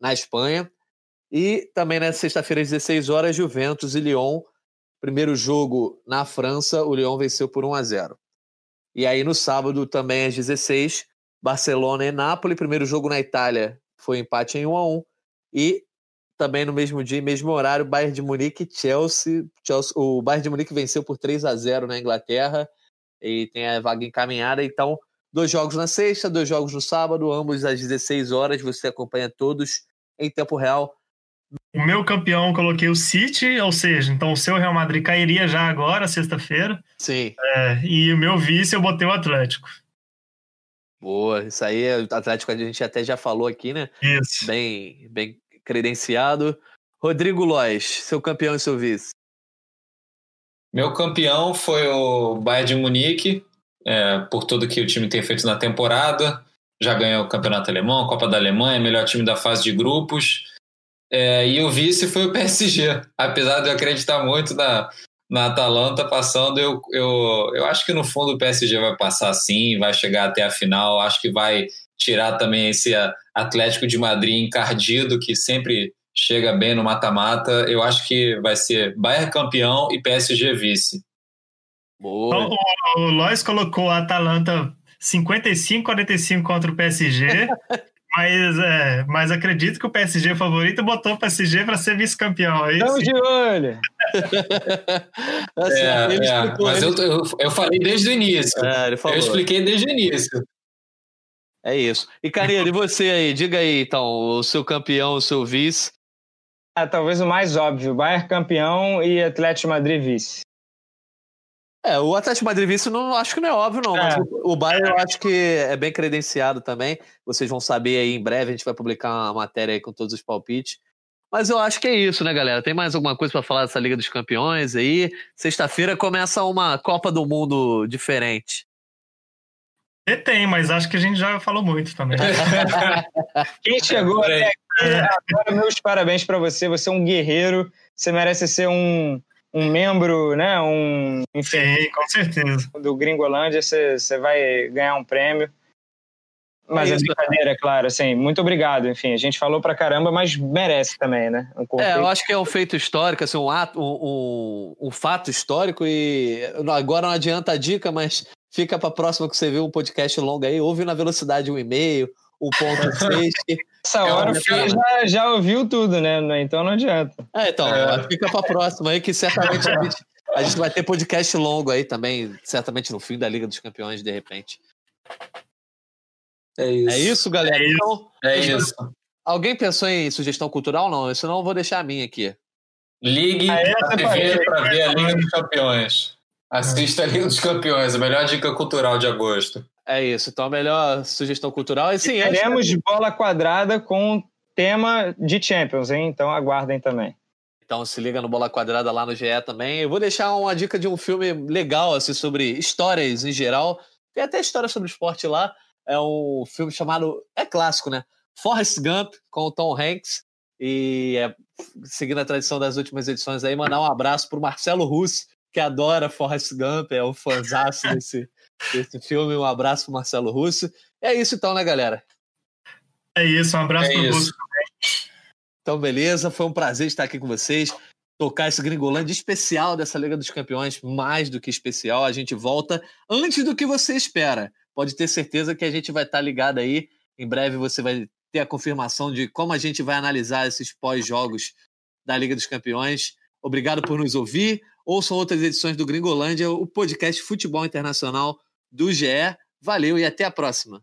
na Espanha. E também na sexta-feira, 16 horas, Juventus e Lyon Primeiro jogo na França, o Lyon venceu por 1 a 0. E aí no sábado também às 16, Barcelona e Nápoles. Primeiro jogo na Itália foi empate em 1 a 1 e também no mesmo dia, mesmo horário, Bayern de Munique e Chelsea. Chelsea. O Bayern de Munique venceu por 3 a 0 na Inglaterra e tem a vaga encaminhada. Então, dois jogos na sexta, dois jogos no sábado, ambos às 16 horas. Você acompanha todos em tempo real o meu campeão coloquei o City, ou seja, então o seu Real Madrid cairia já agora, sexta-feira. Sim. É, e o meu vice eu botei o Atlético. Boa, isso aí, o Atlético a gente até já falou aqui, né? Isso. Bem, bem credenciado. Rodrigo Lois, seu campeão e seu vice. Meu campeão foi o Bayern de Munique, é, por tudo que o time tem feito na temporada. Já ganhou o Campeonato Alemão, a Copa da Alemanha, melhor time da fase de grupos. É, e o vice foi o PSG. [laughs] Apesar de eu acreditar muito na, na Atalanta passando, eu, eu, eu acho que no fundo o PSG vai passar sim, vai chegar até a final. Acho que vai tirar também esse Atlético de Madrid encardido, que sempre chega bem no mata-mata. Eu acho que vai ser Bayern campeão e PSG vice. Boa. Então, o, o Lois colocou a Atalanta 55-45 contra o PSG [laughs] Mas, é, mas acredito que o PSG favorito botou o PSG para ser vice-campeão. É Estamos de olho. [laughs] é, é, mas eu, eu, eu, falei desde o início. É, eu expliquei desde o início. É isso. E Carneiro, e você aí? Diga aí, então, o seu campeão, o seu vice. Ah, talvez o mais óbvio: Bayern campeão e Atlético Madrid vice. É, o Atlético Madrid vice não acho que não é óbvio, não. É. Mas o, o Bayern eu acho que é bem credenciado também. Vocês vão saber aí em breve, a gente vai publicar uma matéria aí com todos os palpites. Mas eu acho que é isso, né, galera? Tem mais alguma coisa para falar dessa Liga dos Campeões aí? Sexta-feira começa uma Copa do Mundo diferente. E tem, mas acho que a gente já falou muito também. [laughs] Quem chegou até aqui, agora meus parabéns para você. Você é um guerreiro. Você merece ser um, um membro, né? Um, enfim, Sim, com certeza. Do Gringolândia, você, você vai ganhar um prêmio. Mas é, é brincadeira, claro, assim, muito obrigado. Enfim, a gente falou pra caramba, mas merece também, né? Um é, eu acho que é um feito histórico, assim, um, ato, um, um, um fato histórico e agora não adianta a dica, mas fica pra próxima que você vê um podcast longo aí, ouve na velocidade 1,5, 1.6. [laughs] Essa é hora é já, já ouviu tudo, né? Então não adianta. É, então, é. fica pra próxima aí que certamente a gente, a gente vai ter podcast longo aí também, certamente no fim da Liga dos Campeões, de repente. É isso. É isso, galera? É isso. Então, é isso. Alguém pensou em sugestão cultural? Não, senão eu vou deixar a minha aqui. Ligue ah, a TV para ver a Liga dos Campeões. Assista a Liga dos Campeões, a melhor dica cultural de agosto. É isso, então a melhor sugestão cultural. E, sim, teremos de bola quadrada com tema de Champions, hein? Então aguardem também. Então se liga no Bola Quadrada lá no GE também. Eu vou deixar uma dica de um filme legal, assim, sobre histórias em geral. Tem até história sobre esporte lá é um filme chamado. É clássico, né? Forrest Gump, com o Tom Hanks. E é, seguindo a tradição das últimas edições aí, mandar um abraço para o Marcelo Russo, que adora Forrest Gump, é um fãzaço desse, desse filme. Um abraço para Marcelo Russo. É isso então, né, galera? É isso, um abraço é para o Russo Então, beleza, foi um prazer estar aqui com vocês. Tocar esse Gringolândia especial dessa Liga dos Campeões, mais do que especial. A gente volta antes do que você espera pode ter certeza que a gente vai estar ligado aí. Em breve você vai ter a confirmação de como a gente vai analisar esses pós-jogos da Liga dos Campeões. Obrigado por nos ouvir. Ouçam outras edições do Gringolândia, o podcast Futebol Internacional do GE. Valeu e até a próxima.